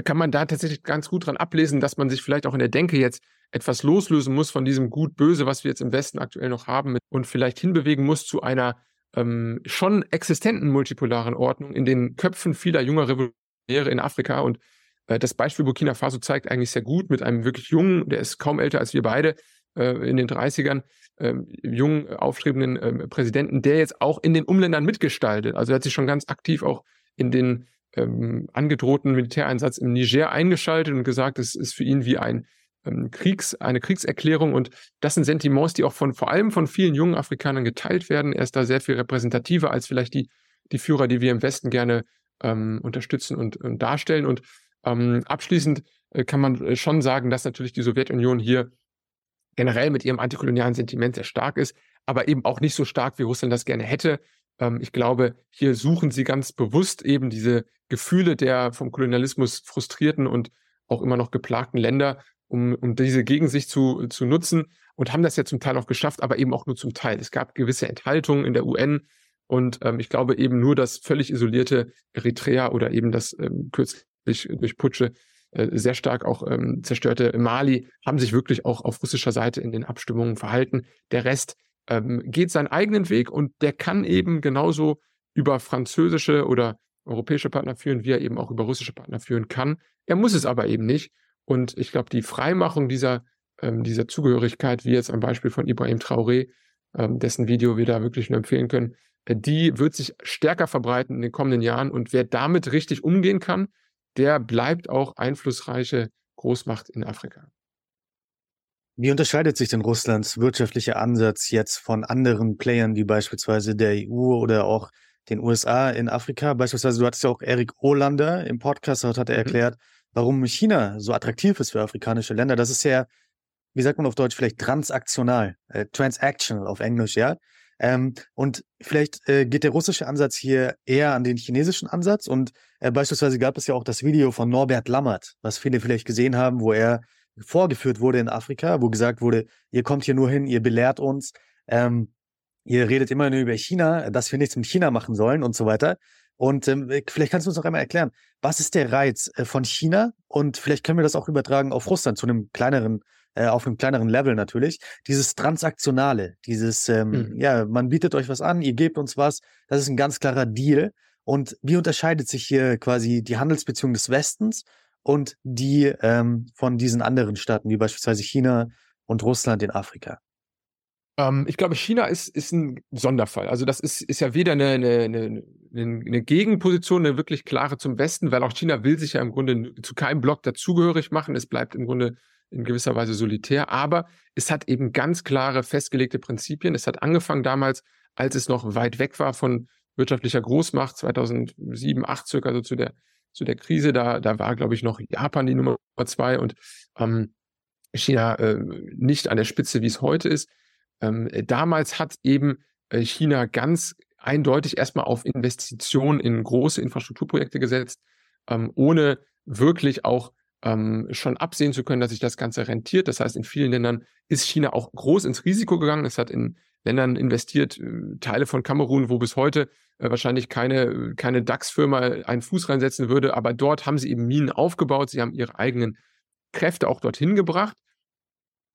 kann man da tatsächlich ganz gut dran ablesen, dass man sich vielleicht auch in der Denke jetzt etwas loslösen muss von diesem Gut-Böse, was wir jetzt im Westen aktuell noch haben und vielleicht hinbewegen muss zu einer ähm, schon existenten multipolaren Ordnung in den Köpfen vieler junger Revolutionäre in Afrika. Und äh, das Beispiel Burkina Faso zeigt eigentlich sehr gut mit einem wirklich jungen, der ist kaum älter als wir beide, äh, in den 30ern, äh, jungen, aufstrebenden äh, Präsidenten, der jetzt auch in den Umländern mitgestaltet. Also er hat sich schon ganz aktiv auch in den ähm, angedrohten Militäreinsatz im Niger eingeschaltet und gesagt, es ist für ihn wie ein ähm, Kriegs, eine Kriegserklärung und das sind Sentiments, die auch von vor allem von vielen jungen Afrikanern geteilt werden. Er ist da sehr viel repräsentativer als vielleicht die, die Führer, die wir im Westen gerne ähm, unterstützen und, und, darstellen. Und ähm, abschließend äh, kann man äh, schon sagen, dass natürlich die Sowjetunion hier generell mit ihrem antikolonialen Sentiment sehr stark ist, aber eben auch nicht so stark, wie Russland das gerne hätte. Ähm, ich glaube, hier suchen sie ganz bewusst eben diese Gefühle der vom Kolonialismus frustrierten und auch immer noch geplagten Länder, um, um diese gegen sich zu, zu nutzen und haben das ja zum Teil auch geschafft, aber eben auch nur zum Teil. Es gab gewisse Enthaltungen in der UN und ähm, ich glaube eben nur das völlig isolierte Eritrea oder eben das ähm, kürzlich durch Putsche äh, sehr stark auch ähm, zerstörte Mali haben sich wirklich auch auf russischer Seite in den Abstimmungen verhalten. Der Rest ähm, geht seinen eigenen Weg und der kann eben genauso über französische oder europäische Partner führen, wie er eben auch über russische Partner führen kann. Er muss es aber eben nicht. Und ich glaube, die Freimachung dieser, ähm, dieser Zugehörigkeit, wie jetzt am Beispiel von Ibrahim Traoré, ähm, dessen Video wir da wirklich nur empfehlen können, äh, die wird sich stärker verbreiten in den kommenden Jahren. Und wer damit richtig umgehen kann, der bleibt auch einflussreiche Großmacht in Afrika. Wie unterscheidet sich denn Russlands wirtschaftlicher Ansatz jetzt von anderen Playern wie beispielsweise der EU oder auch den USA in Afrika? Beispielsweise, du hattest ja auch Erik Olander im Podcast, dort hat er mhm. erklärt, warum China so attraktiv ist für afrikanische Länder. Das ist ja, wie sagt man auf Deutsch, vielleicht transaktional, äh, transactional auf Englisch, ja. Ähm, und vielleicht äh, geht der russische Ansatz hier eher an den chinesischen Ansatz. Und äh, beispielsweise gab es ja auch das Video von Norbert Lammert, was viele vielleicht gesehen haben, wo er vorgeführt wurde in Afrika, wo gesagt wurde, ihr kommt hier nur hin, ihr belehrt uns, ähm, ihr redet immer nur über China, dass wir nichts mit China machen sollen und so weiter. Und ähm, vielleicht kannst du uns noch einmal erklären, was ist der Reiz äh, von China? Und vielleicht können wir das auch übertragen auf Russland zu einem kleineren, äh, auf einem kleineren Level natürlich. Dieses Transaktionale, dieses, ähm, mhm. ja, man bietet euch was an, ihr gebt uns was, das ist ein ganz klarer Deal. Und wie unterscheidet sich hier quasi die Handelsbeziehung des Westens und die ähm, von diesen anderen Staaten, wie beispielsweise China und Russland in Afrika? Ähm, ich glaube, China ist, ist ein Sonderfall. Also das ist, ist ja weder eine, eine, eine, eine Gegenposition, eine wirklich klare zum Westen, weil auch China will sich ja im Grunde zu keinem Block dazugehörig machen. Es bleibt im Grunde in gewisser Weise solitär, aber es hat eben ganz klare, festgelegte Prinzipien. Es hat angefangen damals, als es noch weit weg war von wirtschaftlicher Großmacht, 2007, 2008 circa, also zu der zu der Krise. Da, da war, glaube ich, noch Japan die Nummer zwei und ähm, China äh, nicht an der Spitze, wie es heute ist. Ähm, damals hat eben äh, China ganz eindeutig erstmal auf Investitionen in große Infrastrukturprojekte gesetzt, ähm, ohne wirklich auch ähm, schon absehen zu können, dass sich das Ganze rentiert. Das heißt, in vielen Ländern ist China auch groß ins Risiko gegangen. Es hat in Ländern investiert, äh, Teile von Kamerun, wo bis heute äh, wahrscheinlich keine, keine DAX-Firma einen Fuß reinsetzen würde, aber dort haben sie eben Minen aufgebaut, sie haben ihre eigenen Kräfte auch dorthin gebracht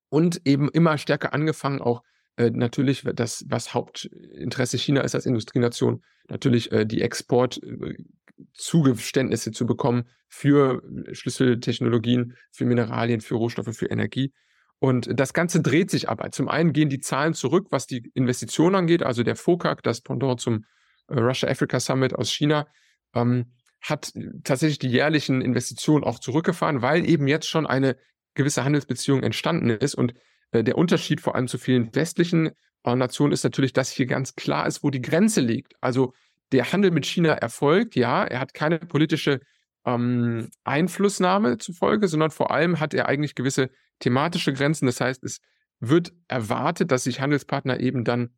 und eben immer stärker angefangen, auch äh, natürlich das, was Hauptinteresse China ist als Industrienation, natürlich äh, die Exportzugeständnisse äh, zu bekommen für Schlüsseltechnologien, für Mineralien, für Rohstoffe, für Energie. Und das Ganze dreht sich aber. Zum einen gehen die Zahlen zurück, was die Investitionen angeht, also der FOCAC, das Pendant zum äh, Russia-Africa Summit aus China, ähm, hat tatsächlich die jährlichen Investitionen auch zurückgefahren, weil eben jetzt schon eine gewisse Handelsbeziehung entstanden ist. Und äh, der Unterschied vor allem zu vielen westlichen äh, Nationen ist natürlich, dass hier ganz klar ist, wo die Grenze liegt. Also der Handel mit China erfolgt, ja, er hat keine politische ähm, Einflussnahme zufolge, sondern vor allem hat er eigentlich gewisse thematische Grenzen. Das heißt, es wird erwartet, dass sich Handelspartner eben dann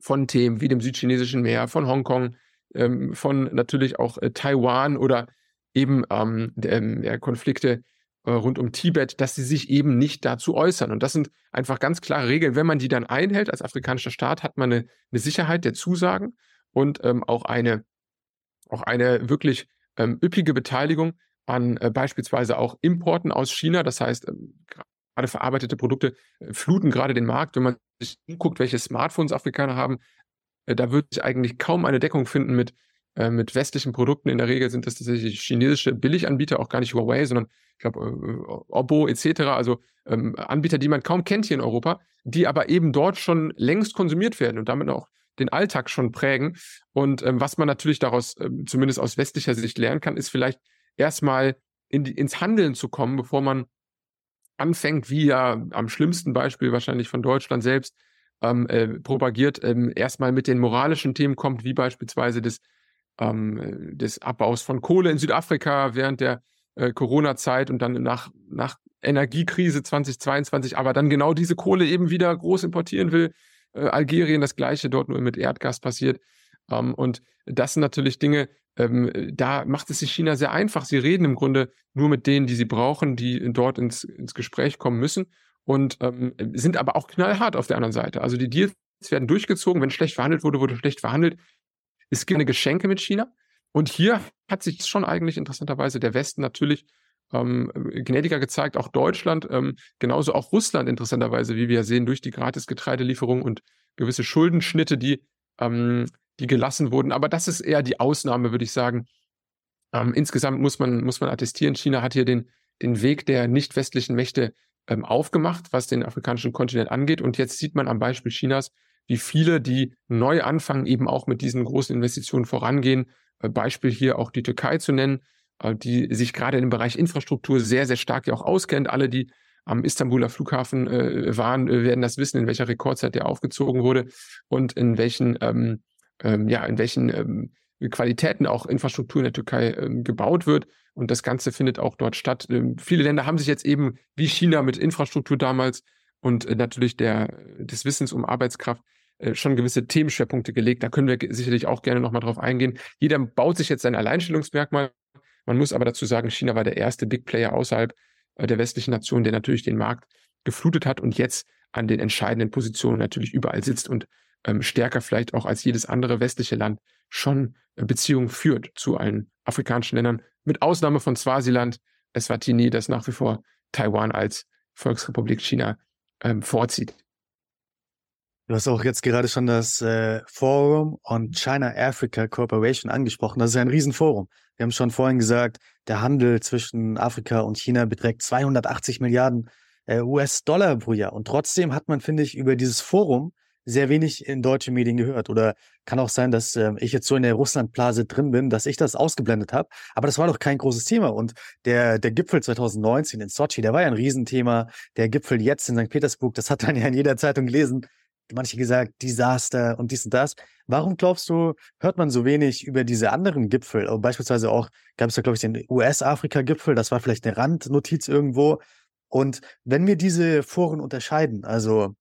von Themen wie dem südchinesischen Meer, von Hongkong, ähm, von natürlich auch äh, Taiwan oder eben ähm, der, ähm, der Konflikte äh, rund um Tibet, dass sie sich eben nicht dazu äußern. Und das sind einfach ganz klare Regeln. Wenn man die dann einhält als afrikanischer Staat, hat man eine, eine Sicherheit der Zusagen und ähm, auch eine, auch eine wirklich ähm, üppige Beteiligung an äh, beispielsweise auch Importen aus China. Das heißt, ähm, gerade verarbeitete Produkte äh, fluten gerade den Markt. Wenn man sich anguckt, welche Smartphones Afrikaner haben, äh, da würde ich eigentlich kaum eine Deckung finden mit äh, mit westlichen Produkten. In der Regel sind das tatsächlich chinesische Billiganbieter, auch gar nicht Huawei, sondern ich glaube äh, Oppo etc. Also ähm, Anbieter, die man kaum kennt hier in Europa, die aber eben dort schon längst konsumiert werden und damit auch den Alltag schon prägen. Und ähm, was man natürlich daraus, ähm, zumindest aus westlicher Sicht lernen kann, ist vielleicht erstmal in ins Handeln zu kommen, bevor man anfängt, wie ja am schlimmsten Beispiel wahrscheinlich von Deutschland selbst ähm, äh, propagiert, ähm, erstmal mit den moralischen Themen kommt, wie beispielsweise des ähm, des Abbaus von Kohle in Südafrika während der äh, Corona-Zeit und dann nach, nach Energiekrise 2022, aber dann genau diese Kohle eben wieder groß importieren will. Äh, Algerien das gleiche, dort nur mit Erdgas passiert. Ähm, und das sind natürlich Dinge, ähm, da macht es sich China sehr einfach. Sie reden im Grunde nur mit denen, die sie brauchen, die dort ins, ins Gespräch kommen müssen und ähm, sind aber auch knallhart auf der anderen Seite. Also die Deals werden durchgezogen. Wenn schlecht verhandelt wurde, wurde schlecht verhandelt. Es gibt eine Geschenke mit China. Und hier hat sich schon eigentlich interessanterweise der Westen natürlich ähm, gnädiger gezeigt, auch Deutschland, ähm, genauso auch Russland interessanterweise, wie wir sehen, durch die Gratis-Getreidelieferung und gewisse Schuldenschnitte, die, ähm, die gelassen wurden. Aber das ist eher die Ausnahme, würde ich sagen. Ähm, insgesamt muss man, muss man attestieren, China hat hier den, den Weg der nicht westlichen Mächte ähm, aufgemacht, was den afrikanischen Kontinent angeht. Und jetzt sieht man am Beispiel Chinas, wie viele, die neu anfangen, eben auch mit diesen großen Investitionen vorangehen. Äh, Beispiel hier auch die Türkei zu nennen, äh, die sich gerade im Bereich Infrastruktur sehr, sehr stark ja auch auskennt. Alle, die am Istanbuler Flughafen äh, waren, werden das wissen, in welcher Rekordzeit der aufgezogen wurde und in welchen, ähm, ähm, ja, in welchen ähm, Qualitäten auch Infrastruktur in der Türkei ähm, gebaut wird. Und das Ganze findet auch dort statt. Ähm, viele Länder haben sich jetzt eben wie China mit Infrastruktur damals und äh, natürlich der, des Wissens um Arbeitskraft äh, schon gewisse Themenschwerpunkte gelegt. Da können wir sicherlich auch gerne nochmal drauf eingehen. Jeder baut sich jetzt sein Alleinstellungsmerkmal. Man muss aber dazu sagen, China war der erste Big Player außerhalb äh, der westlichen Nation, der natürlich den Markt geflutet hat und jetzt an den entscheidenden Positionen natürlich überall sitzt und ähm, stärker vielleicht auch als jedes andere westliche Land schon Beziehungen führt zu allen afrikanischen Ländern, mit Ausnahme von Swasiland, Eswatini, das nach wie vor Taiwan als Volksrepublik China ähm, vorzieht. Du hast auch jetzt gerade schon das äh, Forum on China-Africa Cooperation angesprochen. Das ist ein Riesenforum. Wir haben schon vorhin gesagt, der Handel zwischen Afrika und China beträgt 280 Milliarden äh, US-Dollar pro Jahr. Und trotzdem hat man, finde ich, über dieses Forum sehr wenig in deutschen Medien gehört. Oder kann auch sein, dass äh, ich jetzt so in der Russlandblase drin bin, dass ich das ausgeblendet habe. Aber das war doch kein großes Thema. Und der, der Gipfel 2019 in Sochi, der war ja ein Riesenthema. Der Gipfel jetzt in St. Petersburg, das hat man ja in jeder Zeitung gelesen. Manche gesagt, Desaster und dies und das. Warum glaubst du, hört man so wenig über diese anderen Gipfel? Beispielsweise auch gab es da, glaube ich, den US-Afrika-Gipfel. Das war vielleicht eine Randnotiz irgendwo. Und wenn wir diese Foren unterscheiden, also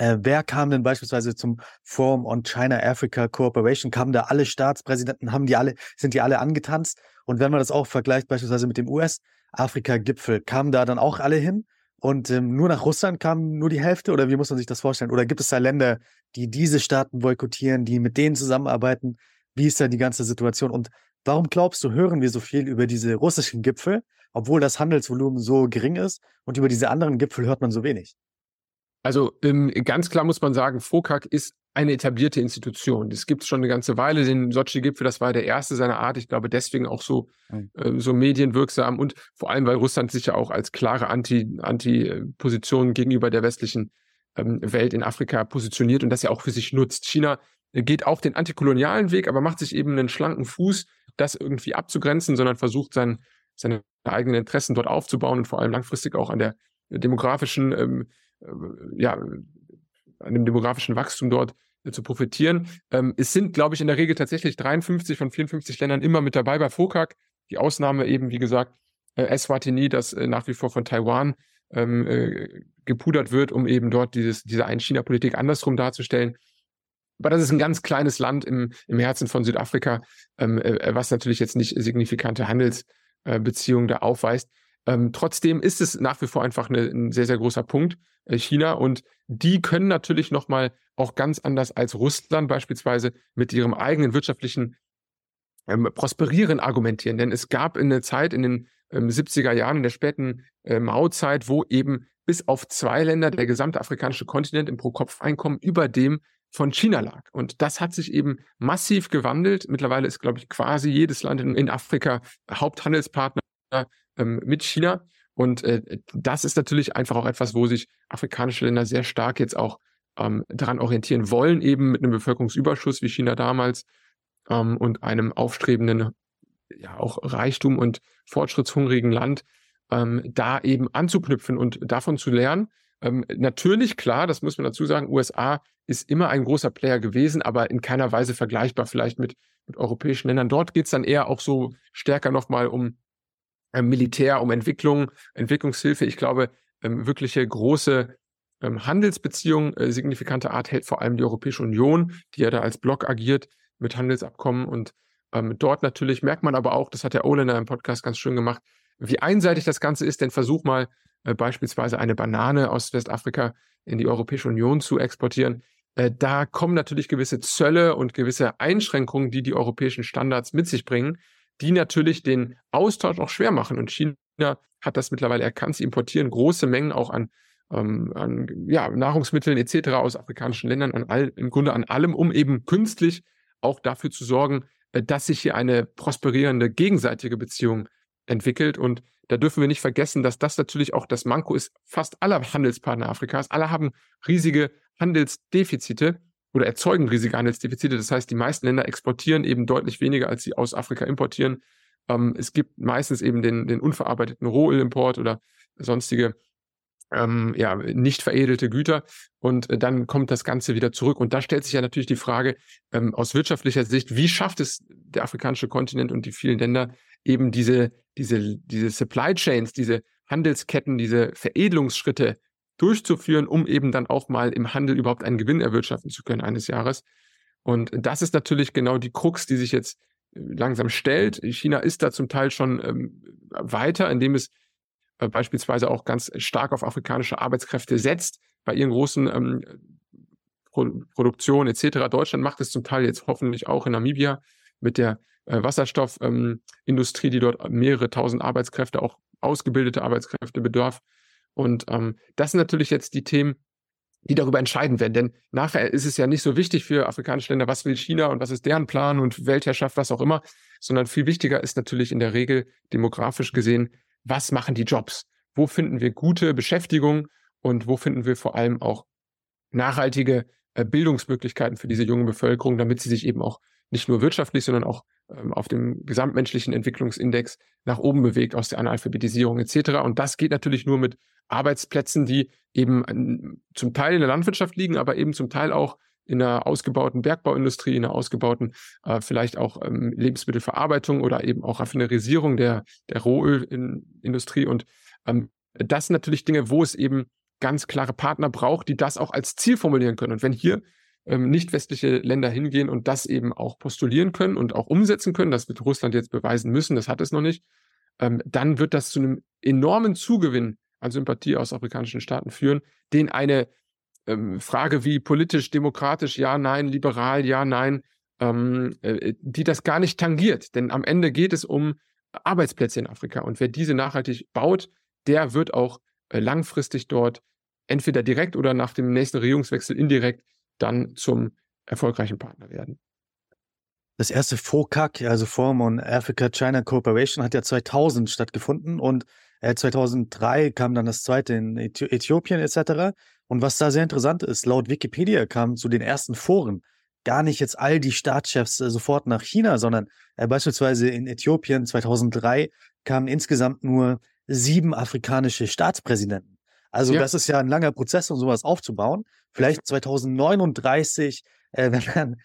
äh, wer kam denn beispielsweise zum Forum on China-Africa Cooperation? Kamen da alle Staatspräsidenten, haben die alle, sind die alle angetanzt? Und wenn man das auch vergleicht beispielsweise mit dem US-Afrika-Gipfel, kamen da dann auch alle hin? Und ähm, nur nach Russland kam nur die Hälfte? Oder wie muss man sich das vorstellen? Oder gibt es da Länder, die diese Staaten boykottieren, die mit denen zusammenarbeiten? Wie ist da die ganze Situation? Und warum glaubst du, hören wir so viel über diese russischen Gipfel, obwohl das Handelsvolumen so gering ist? Und über diese anderen Gipfel hört man so wenig? Also ähm, ganz klar muss man sagen, FOCAC ist eine etablierte Institution. Das gibt es schon eine ganze Weile. Den Sochi-Gipfel, das war der erste seiner Art. Ich glaube, deswegen auch so, äh, so medienwirksam und vor allem, weil Russland sich ja auch als klare Anti-Position Anti gegenüber der westlichen ähm, Welt in Afrika positioniert und das ja auch für sich nutzt. China äh, geht auch den antikolonialen Weg, aber macht sich eben einen schlanken Fuß, das irgendwie abzugrenzen, sondern versucht sein, seine eigenen Interessen dort aufzubauen und vor allem langfristig auch an der demografischen ähm, äh, ja, an dem demografischen Wachstum dort äh, zu profitieren. Ähm, es sind, glaube ich, in der Regel tatsächlich 53 von 54 Ländern immer mit dabei bei FOCAC. Die Ausnahme eben, wie gesagt, äh, Eswatini, das äh, nach wie vor von Taiwan ähm, äh, gepudert wird, um eben dort dieses, diese Ein-China-Politik andersrum darzustellen. Aber das ist ein ganz kleines Land im, im Herzen von Südafrika, ähm, äh, was natürlich jetzt nicht signifikante Handelsbeziehungen da aufweist. Ähm, trotzdem ist es nach wie vor einfach eine, ein sehr, sehr großer Punkt, äh, China. Und die können natürlich nochmal auch ganz anders als Russland beispielsweise mit ihrem eigenen wirtschaftlichen ähm, Prosperieren argumentieren. Denn es gab in der Zeit, in den ähm, 70er Jahren, in der späten äh, Maozeit, wo eben bis auf zwei Länder der gesamte afrikanische Kontinent im Pro-Kopf-Einkommen über dem von China lag. Und das hat sich eben massiv gewandelt. Mittlerweile ist, glaube ich, quasi jedes Land in, in Afrika Haupthandelspartner ähm, mit China. Und äh, das ist natürlich einfach auch etwas, wo sich afrikanische Länder sehr stark jetzt auch ähm, daran orientieren wollen, eben mit einem Bevölkerungsüberschuss wie China damals ähm, und einem aufstrebenden, ja auch Reichtum und fortschrittshungrigen Land, ähm, da eben anzuknüpfen und davon zu lernen. Ähm, natürlich, klar, das muss man dazu sagen, USA ist immer ein großer Player gewesen, aber in keiner Weise vergleichbar vielleicht mit, mit europäischen Ländern. Dort geht es dann eher auch so stärker nochmal um Militär, um Entwicklung, Entwicklungshilfe. Ich glaube, ähm, wirkliche große ähm, Handelsbeziehungen äh, signifikante Art hält vor allem die Europäische Union, die ja da als Block agiert mit Handelsabkommen. Und ähm, dort natürlich merkt man aber auch, das hat der Oländer im Podcast ganz schön gemacht, wie einseitig das Ganze ist. Denn versuch mal äh, beispielsweise eine Banane aus Westafrika in die Europäische Union zu exportieren. Äh, da kommen natürlich gewisse Zölle und gewisse Einschränkungen, die die europäischen Standards mit sich bringen, die natürlich den Austausch auch schwer machen. Und China hat das mittlerweile erkannt. Sie importieren große Mengen auch an, ähm, an ja, Nahrungsmitteln etc. aus afrikanischen Ländern, an all, im Grunde an allem, um eben künstlich auch dafür zu sorgen, äh, dass sich hier eine prosperierende gegenseitige Beziehung entwickelt. Und da dürfen wir nicht vergessen, dass das natürlich auch das Manko ist fast aller Handelspartner Afrikas. Alle haben riesige Handelsdefizite oder erzeugen riesige Handelsdefizite. Das heißt, die meisten Länder exportieren eben deutlich weniger, als sie aus Afrika importieren. Ähm, es gibt meistens eben den, den unverarbeiteten Rohölimport oder sonstige ähm, ja, nicht veredelte Güter und äh, dann kommt das Ganze wieder zurück. Und da stellt sich ja natürlich die Frage ähm, aus wirtschaftlicher Sicht, wie schafft es der afrikanische Kontinent und die vielen Länder eben diese, diese, diese Supply Chains, diese Handelsketten, diese Veredelungsschritte durchzuführen, um eben dann auch mal im Handel überhaupt einen Gewinn erwirtschaften zu können eines Jahres. Und das ist natürlich genau die Krux, die sich jetzt äh, langsam stellt. China ist da zum Teil schon ähm, weiter, indem es äh, beispielsweise auch ganz stark auf afrikanische Arbeitskräfte setzt, bei ihren großen ähm, Pro Produktionen etc. Deutschland macht es zum Teil jetzt hoffentlich auch in Namibia mit der äh, Wasserstoffindustrie, ähm, die dort mehrere tausend Arbeitskräfte, auch ausgebildete Arbeitskräfte bedarf. Und ähm, das sind natürlich jetzt die Themen, die darüber entscheiden werden. Denn nachher ist es ja nicht so wichtig für afrikanische Länder, was will China und was ist deren Plan und Weltherrschaft, was auch immer, sondern viel wichtiger ist natürlich in der Regel demografisch gesehen, was machen die Jobs? Wo finden wir gute Beschäftigung und wo finden wir vor allem auch nachhaltige äh, Bildungsmöglichkeiten für diese junge Bevölkerung, damit sie sich eben auch nicht nur wirtschaftlich, sondern auch ähm, auf dem gesamtmenschlichen Entwicklungsindex nach oben bewegt aus der Analphabetisierung etc. Und das geht natürlich nur mit Arbeitsplätzen, die eben zum Teil in der Landwirtschaft liegen, aber eben zum Teil auch in einer ausgebauten Bergbauindustrie, in einer ausgebauten äh, vielleicht auch ähm, Lebensmittelverarbeitung oder eben auch Raffinerisierung der, der Rohölindustrie. Und ähm, das sind natürlich Dinge, wo es eben ganz klare Partner braucht, die das auch als Ziel formulieren können. Und wenn hier ähm, nicht westliche Länder hingehen und das eben auch postulieren können und auch umsetzen können, das wird Russland jetzt beweisen müssen, das hat es noch nicht, ähm, dann wird das zu einem enormen Zugewinn an Sympathie aus afrikanischen Staaten führen, den eine ähm, Frage wie politisch, demokratisch, ja, nein, liberal, ja, nein, ähm, äh, die das gar nicht tangiert. Denn am Ende geht es um Arbeitsplätze in Afrika. Und wer diese nachhaltig baut, der wird auch äh, langfristig dort entweder direkt oder nach dem nächsten Regierungswechsel indirekt dann zum erfolgreichen Partner werden. Das erste FOCAC, also Forum on Africa-China Cooperation, hat ja 2000 stattgefunden und äh, 2003 kam dann das zweite in Äthiopien etc. Und was da sehr interessant ist, laut Wikipedia kamen zu den ersten Foren gar nicht jetzt all die Staatschefs äh, sofort nach China, sondern äh, beispielsweise in Äthiopien 2003 kamen insgesamt nur sieben afrikanische Staatspräsidenten. Also ja. das ist ja ein langer Prozess, um sowas aufzubauen. Vielleicht 2039, äh, wenn dann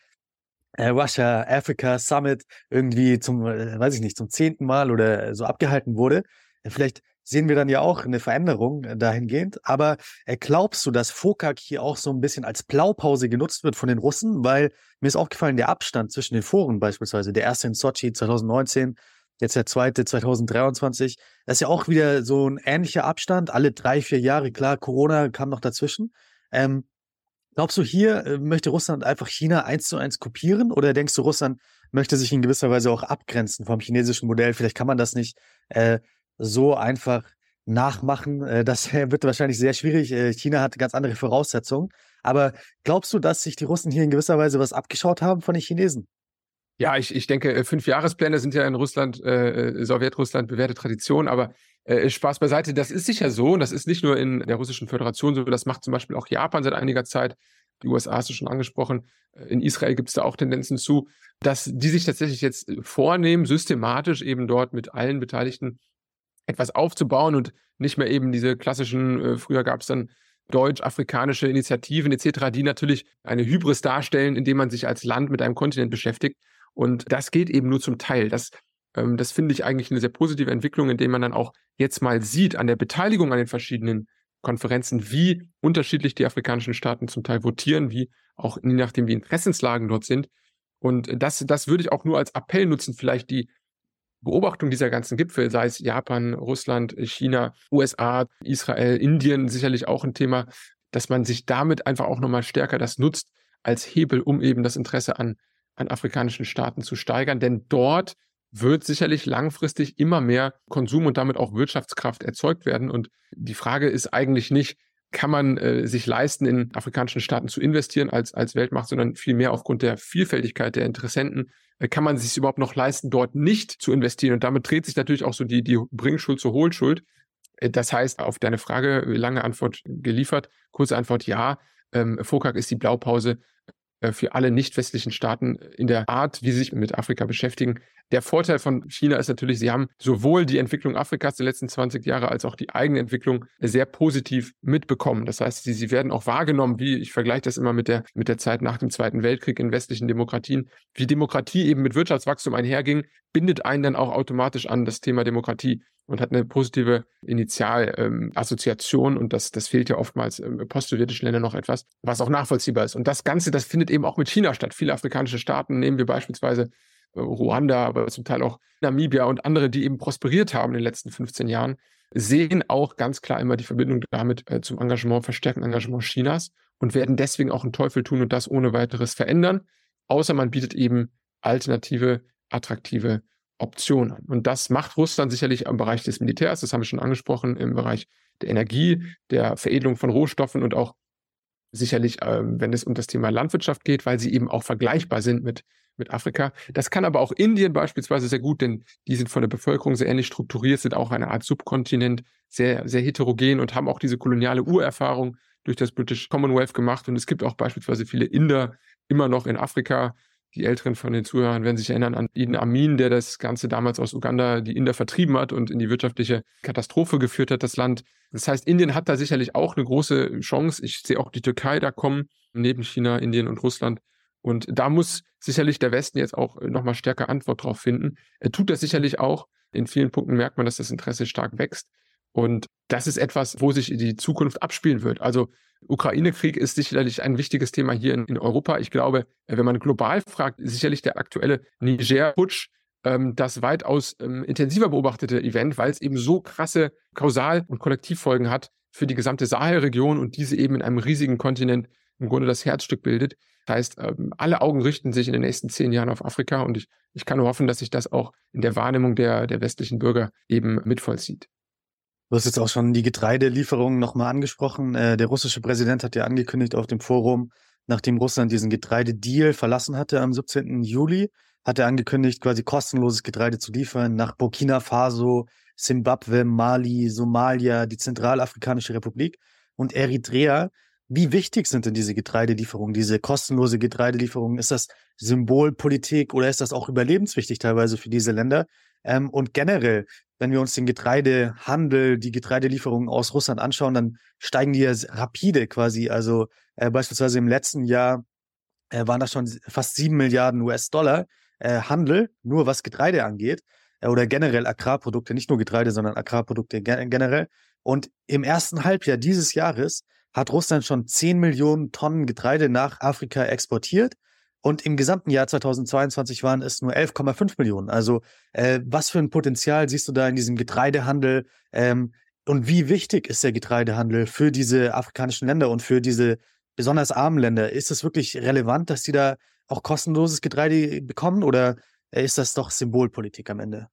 äh, Russia Africa Summit irgendwie zum, äh, weiß ich nicht, zum zehnten Mal oder so abgehalten wurde, äh, vielleicht sehen wir dann ja auch eine Veränderung äh, dahingehend. Aber äh, glaubst du, dass FOCAC hier auch so ein bisschen als Blaupause genutzt wird von den Russen? Weil mir ist aufgefallen, der Abstand zwischen den Foren beispielsweise, der erste in Sochi 2019 jetzt der zweite 2023. Das ist ja auch wieder so ein ähnlicher Abstand, alle drei, vier Jahre. Klar, Corona kam noch dazwischen. Ähm, glaubst du, hier äh, möchte Russland einfach China eins zu eins kopieren oder denkst du, Russland möchte sich in gewisser Weise auch abgrenzen vom chinesischen Modell? Vielleicht kann man das nicht äh, so einfach nachmachen. Äh, das wird wahrscheinlich sehr schwierig. Äh, China hat ganz andere Voraussetzungen. Aber glaubst du, dass sich die Russen hier in gewisser Weise was abgeschaut haben von den Chinesen? Ja, ich, ich denke, äh, fünf Jahrespläne sind ja in Russland, äh, Sowjetrussland bewährte Tradition, aber äh, Spaß beiseite, das ist sicher so und das ist nicht nur in der Russischen Föderation so, das macht zum Beispiel auch Japan seit einiger Zeit. Die USA hast du schon angesprochen. In Israel gibt es da auch Tendenzen zu, dass die sich tatsächlich jetzt vornehmen, systematisch eben dort mit allen Beteiligten etwas aufzubauen und nicht mehr eben diese klassischen, äh, früher gab es dann deutsch-afrikanische Initiativen etc., die natürlich eine Hybris darstellen, indem man sich als Land mit einem Kontinent beschäftigt. Und das geht eben nur zum Teil. Das, ähm, das finde ich eigentlich eine sehr positive Entwicklung, indem man dann auch jetzt mal sieht an der Beteiligung an den verschiedenen Konferenzen, wie unterschiedlich die afrikanischen Staaten zum Teil votieren, wie auch je nachdem, wie Interessenslagen dort sind. Und das, das würde ich auch nur als Appell nutzen, vielleicht die Beobachtung dieser ganzen Gipfel, sei es Japan, Russland, China, USA, Israel, Indien, sicherlich auch ein Thema, dass man sich damit einfach auch nochmal stärker das nutzt als Hebel, um eben das Interesse an, an afrikanischen Staaten zu steigern. Denn dort wird sicherlich langfristig immer mehr Konsum und damit auch Wirtschaftskraft erzeugt werden. Und die Frage ist eigentlich nicht, kann man äh, sich leisten, in afrikanischen Staaten zu investieren als, als Weltmacht, sondern vielmehr aufgrund der Vielfältigkeit der Interessenten äh, kann man sich überhaupt noch leisten, dort nicht zu investieren. Und damit dreht sich natürlich auch so die, die Bringschuld zur Hohlschuld. Äh, das heißt, auf deine Frage, lange Antwort geliefert, kurze Antwort ja. Ähm, FOCAC ist die Blaupause für alle nicht westlichen Staaten in der Art, wie sie sich mit Afrika beschäftigen. Der Vorteil von China ist natürlich, sie haben sowohl die Entwicklung Afrikas der letzten 20 Jahre als auch die eigene Entwicklung sehr positiv mitbekommen. Das heißt, sie, sie werden auch wahrgenommen, wie ich vergleiche das immer mit der, mit der Zeit nach dem Zweiten Weltkrieg in westlichen Demokratien, wie Demokratie eben mit Wirtschaftswachstum einherging, bindet einen dann auch automatisch an das Thema Demokratie und hat eine positive Initialassoziation ähm, und das, das fehlt ja oftmals im post-sowjetischen Ländern noch etwas, was auch nachvollziehbar ist. Und das Ganze, das findet eben auch mit China statt. Viele afrikanische Staaten, nehmen wir beispielsweise Ruanda, aber zum Teil auch Namibia und andere, die eben prosperiert haben in den letzten 15 Jahren, sehen auch ganz klar immer die Verbindung damit äh, zum Engagement, verstärkten Engagement Chinas und werden deswegen auch einen Teufel tun und das ohne weiteres verändern, außer man bietet eben alternative, attraktive Optionen an. Und das macht Russland sicherlich im Bereich des Militärs, das haben wir schon angesprochen, im Bereich der Energie, der Veredelung von Rohstoffen und auch sicherlich, ähm, wenn es um das Thema Landwirtschaft geht, weil sie eben auch vergleichbar sind mit mit Afrika. Das kann aber auch Indien beispielsweise sehr gut, denn die sind von der Bevölkerung sehr ähnlich strukturiert, sind auch eine Art Subkontinent, sehr, sehr heterogen und haben auch diese koloniale Urerfahrung durch das British Commonwealth gemacht. Und es gibt auch beispielsweise viele Inder immer noch in Afrika. Die Älteren von den Zuhörern werden sich erinnern an Iden Amin, der das Ganze damals aus Uganda die Inder vertrieben hat und in die wirtschaftliche Katastrophe geführt hat, das Land. Das heißt, Indien hat da sicherlich auch eine große Chance. Ich sehe auch die Türkei da kommen, neben China, Indien und Russland. Und da muss sicherlich der Westen jetzt auch äh, nochmal stärker Antwort drauf finden. Er tut das sicherlich auch. In vielen Punkten merkt man, dass das Interesse stark wächst. Und das ist etwas, wo sich die Zukunft abspielen wird. Also Ukraine-Krieg ist sicherlich ein wichtiges Thema hier in, in, Europa. Ich glaube, äh, wenn man global fragt, sicherlich der aktuelle Niger-Putsch ähm, das weitaus ähm, intensiver beobachtete Event, weil es eben so krasse Kausal- und Kollektivfolgen hat für die gesamte Sahelregion und diese eben in einem riesigen Kontinent im Grunde das Herzstück bildet. Das heißt, ähm, alle Augen richten sich in den nächsten zehn Jahren auf Afrika und ich, ich kann nur hoffen, dass sich das auch in der Wahrnehmung der, der westlichen Bürger eben mitvollzieht. Du hast jetzt auch schon die Getreidelieferungen nochmal angesprochen. Äh, der russische Präsident hat ja angekündigt auf dem Forum, nachdem Russland diesen Getreidedeal verlassen hatte am 17. Juli, hat er angekündigt, quasi kostenloses Getreide zu liefern nach Burkina Faso, Simbabwe, Mali, Somalia, die Zentralafrikanische Republik und Eritrea. Wie wichtig sind denn diese Getreidelieferungen, diese kostenlose Getreidelieferungen? Ist das Symbolpolitik oder ist das auch überlebenswichtig teilweise für diese Länder? Ähm, und generell, wenn wir uns den Getreidehandel, die Getreidelieferungen aus Russland anschauen, dann steigen die ja rapide quasi. Also äh, beispielsweise im letzten Jahr äh, waren das schon fast sieben Milliarden US-Dollar äh, Handel, nur was Getreide angeht äh, oder generell Agrarprodukte, nicht nur Getreide, sondern Agrarprodukte generell. Und im ersten Halbjahr dieses Jahres hat Russland schon 10 Millionen Tonnen Getreide nach Afrika exportiert. Und im gesamten Jahr 2022 waren es nur 11,5 Millionen. Also äh, was für ein Potenzial siehst du da in diesem Getreidehandel? Ähm, und wie wichtig ist der Getreidehandel für diese afrikanischen Länder und für diese besonders armen Länder? Ist es wirklich relevant, dass die da auch kostenloses Getreide bekommen oder ist das doch Symbolpolitik am Ende?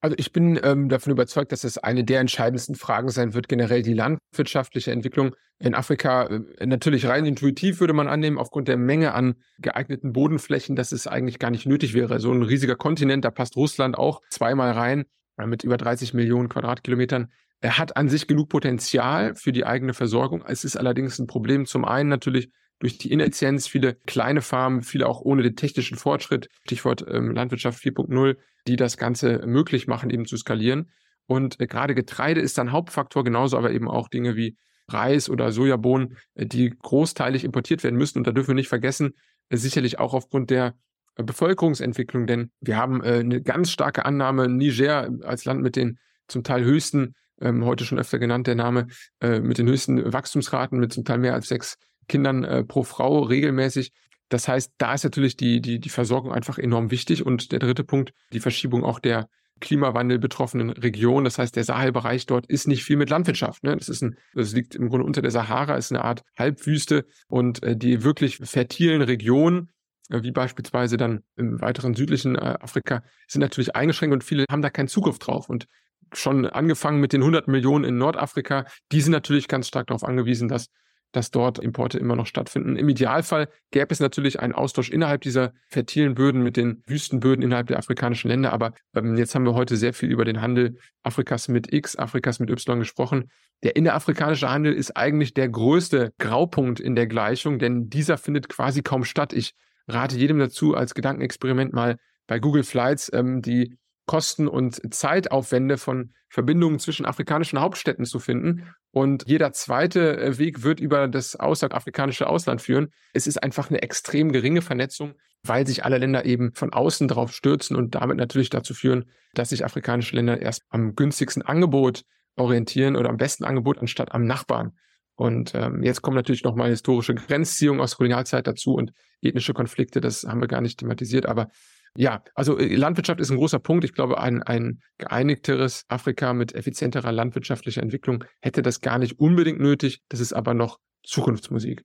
Also ich bin ähm, davon überzeugt, dass das eine der entscheidendsten Fragen sein wird, generell die landwirtschaftliche Entwicklung in Afrika. Äh, natürlich rein intuitiv würde man annehmen, aufgrund der Menge an geeigneten Bodenflächen, dass es eigentlich gar nicht nötig wäre. So ein riesiger Kontinent, da passt Russland auch zweimal rein, äh, mit über 30 Millionen Quadratkilometern. Er hat an sich genug Potenzial für die eigene Versorgung. Es ist allerdings ein Problem zum einen natürlich durch die Ineffizienz, viele kleine Farmen, viele auch ohne den technischen Fortschritt, Stichwort ähm, Landwirtschaft 4.0, die das Ganze möglich machen, eben zu skalieren. Und äh, gerade Getreide ist dann Hauptfaktor, genauso aber eben auch Dinge wie Reis oder Sojabohnen, äh, die großteilig importiert werden müssen. Und da dürfen wir nicht vergessen, äh, sicherlich auch aufgrund der äh, Bevölkerungsentwicklung, denn wir haben eine ganz starke Annahme, Niger als Land mit den zum Teil höchsten, ähm, heute schon öfter genannt der Name, mit den höchsten Wachstumsraten, mit zum Teil mehr als sechs Kindern äh, pro Frau regelmäßig. Das heißt, da ist natürlich die, die, die Versorgung einfach enorm wichtig. Und der dritte Punkt, die Verschiebung auch der Klimawandel betroffenen Region. Das heißt, der Sahelbereich dort ist nicht viel mit Landwirtschaft. Ne? Das, ist ein, das liegt im Grunde unter der Sahara, ist eine Art Halbwüste und äh, die wirklich fertilen Regionen, äh, wie beispielsweise dann im weiteren südlichen äh, Afrika, sind natürlich eingeschränkt und viele haben da keinen Zugriff drauf. Und schon angefangen mit den 100 Millionen in Nordafrika, die sind natürlich ganz stark darauf angewiesen, dass dass dort Importe immer noch stattfinden. Im Idealfall gäbe es natürlich einen Austausch innerhalb dieser fertilen Böden mit den Wüstenböden innerhalb der afrikanischen Länder. Aber ähm, jetzt haben wir heute sehr viel über den Handel Afrikas mit X, Afrikas mit Y gesprochen. Der innerafrikanische Handel ist eigentlich der größte Graupunkt in der Gleichung, denn dieser findet quasi kaum statt. Ich rate jedem dazu, als Gedankenexperiment mal bei Google Flights ähm, die Kosten und Zeitaufwände von Verbindungen zwischen afrikanischen Hauptstädten zu finden. Und jeder zweite äh, Weg wird über das außerafrikanische Ausland führen. Es ist einfach eine extrem geringe Vernetzung, weil sich alle Länder eben von außen darauf stürzen und damit natürlich dazu führen, dass sich afrikanische Länder erst am günstigsten Angebot orientieren oder am besten Angebot anstatt am Nachbarn. Und ähm, jetzt kommen natürlich nochmal historische Grenzziehungen aus Kolonialzeit dazu und ethnische Konflikte, das haben wir gar nicht thematisiert, aber ja, also äh, Landwirtschaft ist ein großer Punkt. Ich glaube, ein, ein geeinigteres Afrika mit effizienterer landwirtschaftlicher Entwicklung hätte das gar nicht unbedingt nötig. Das ist aber noch Zukunftsmusik.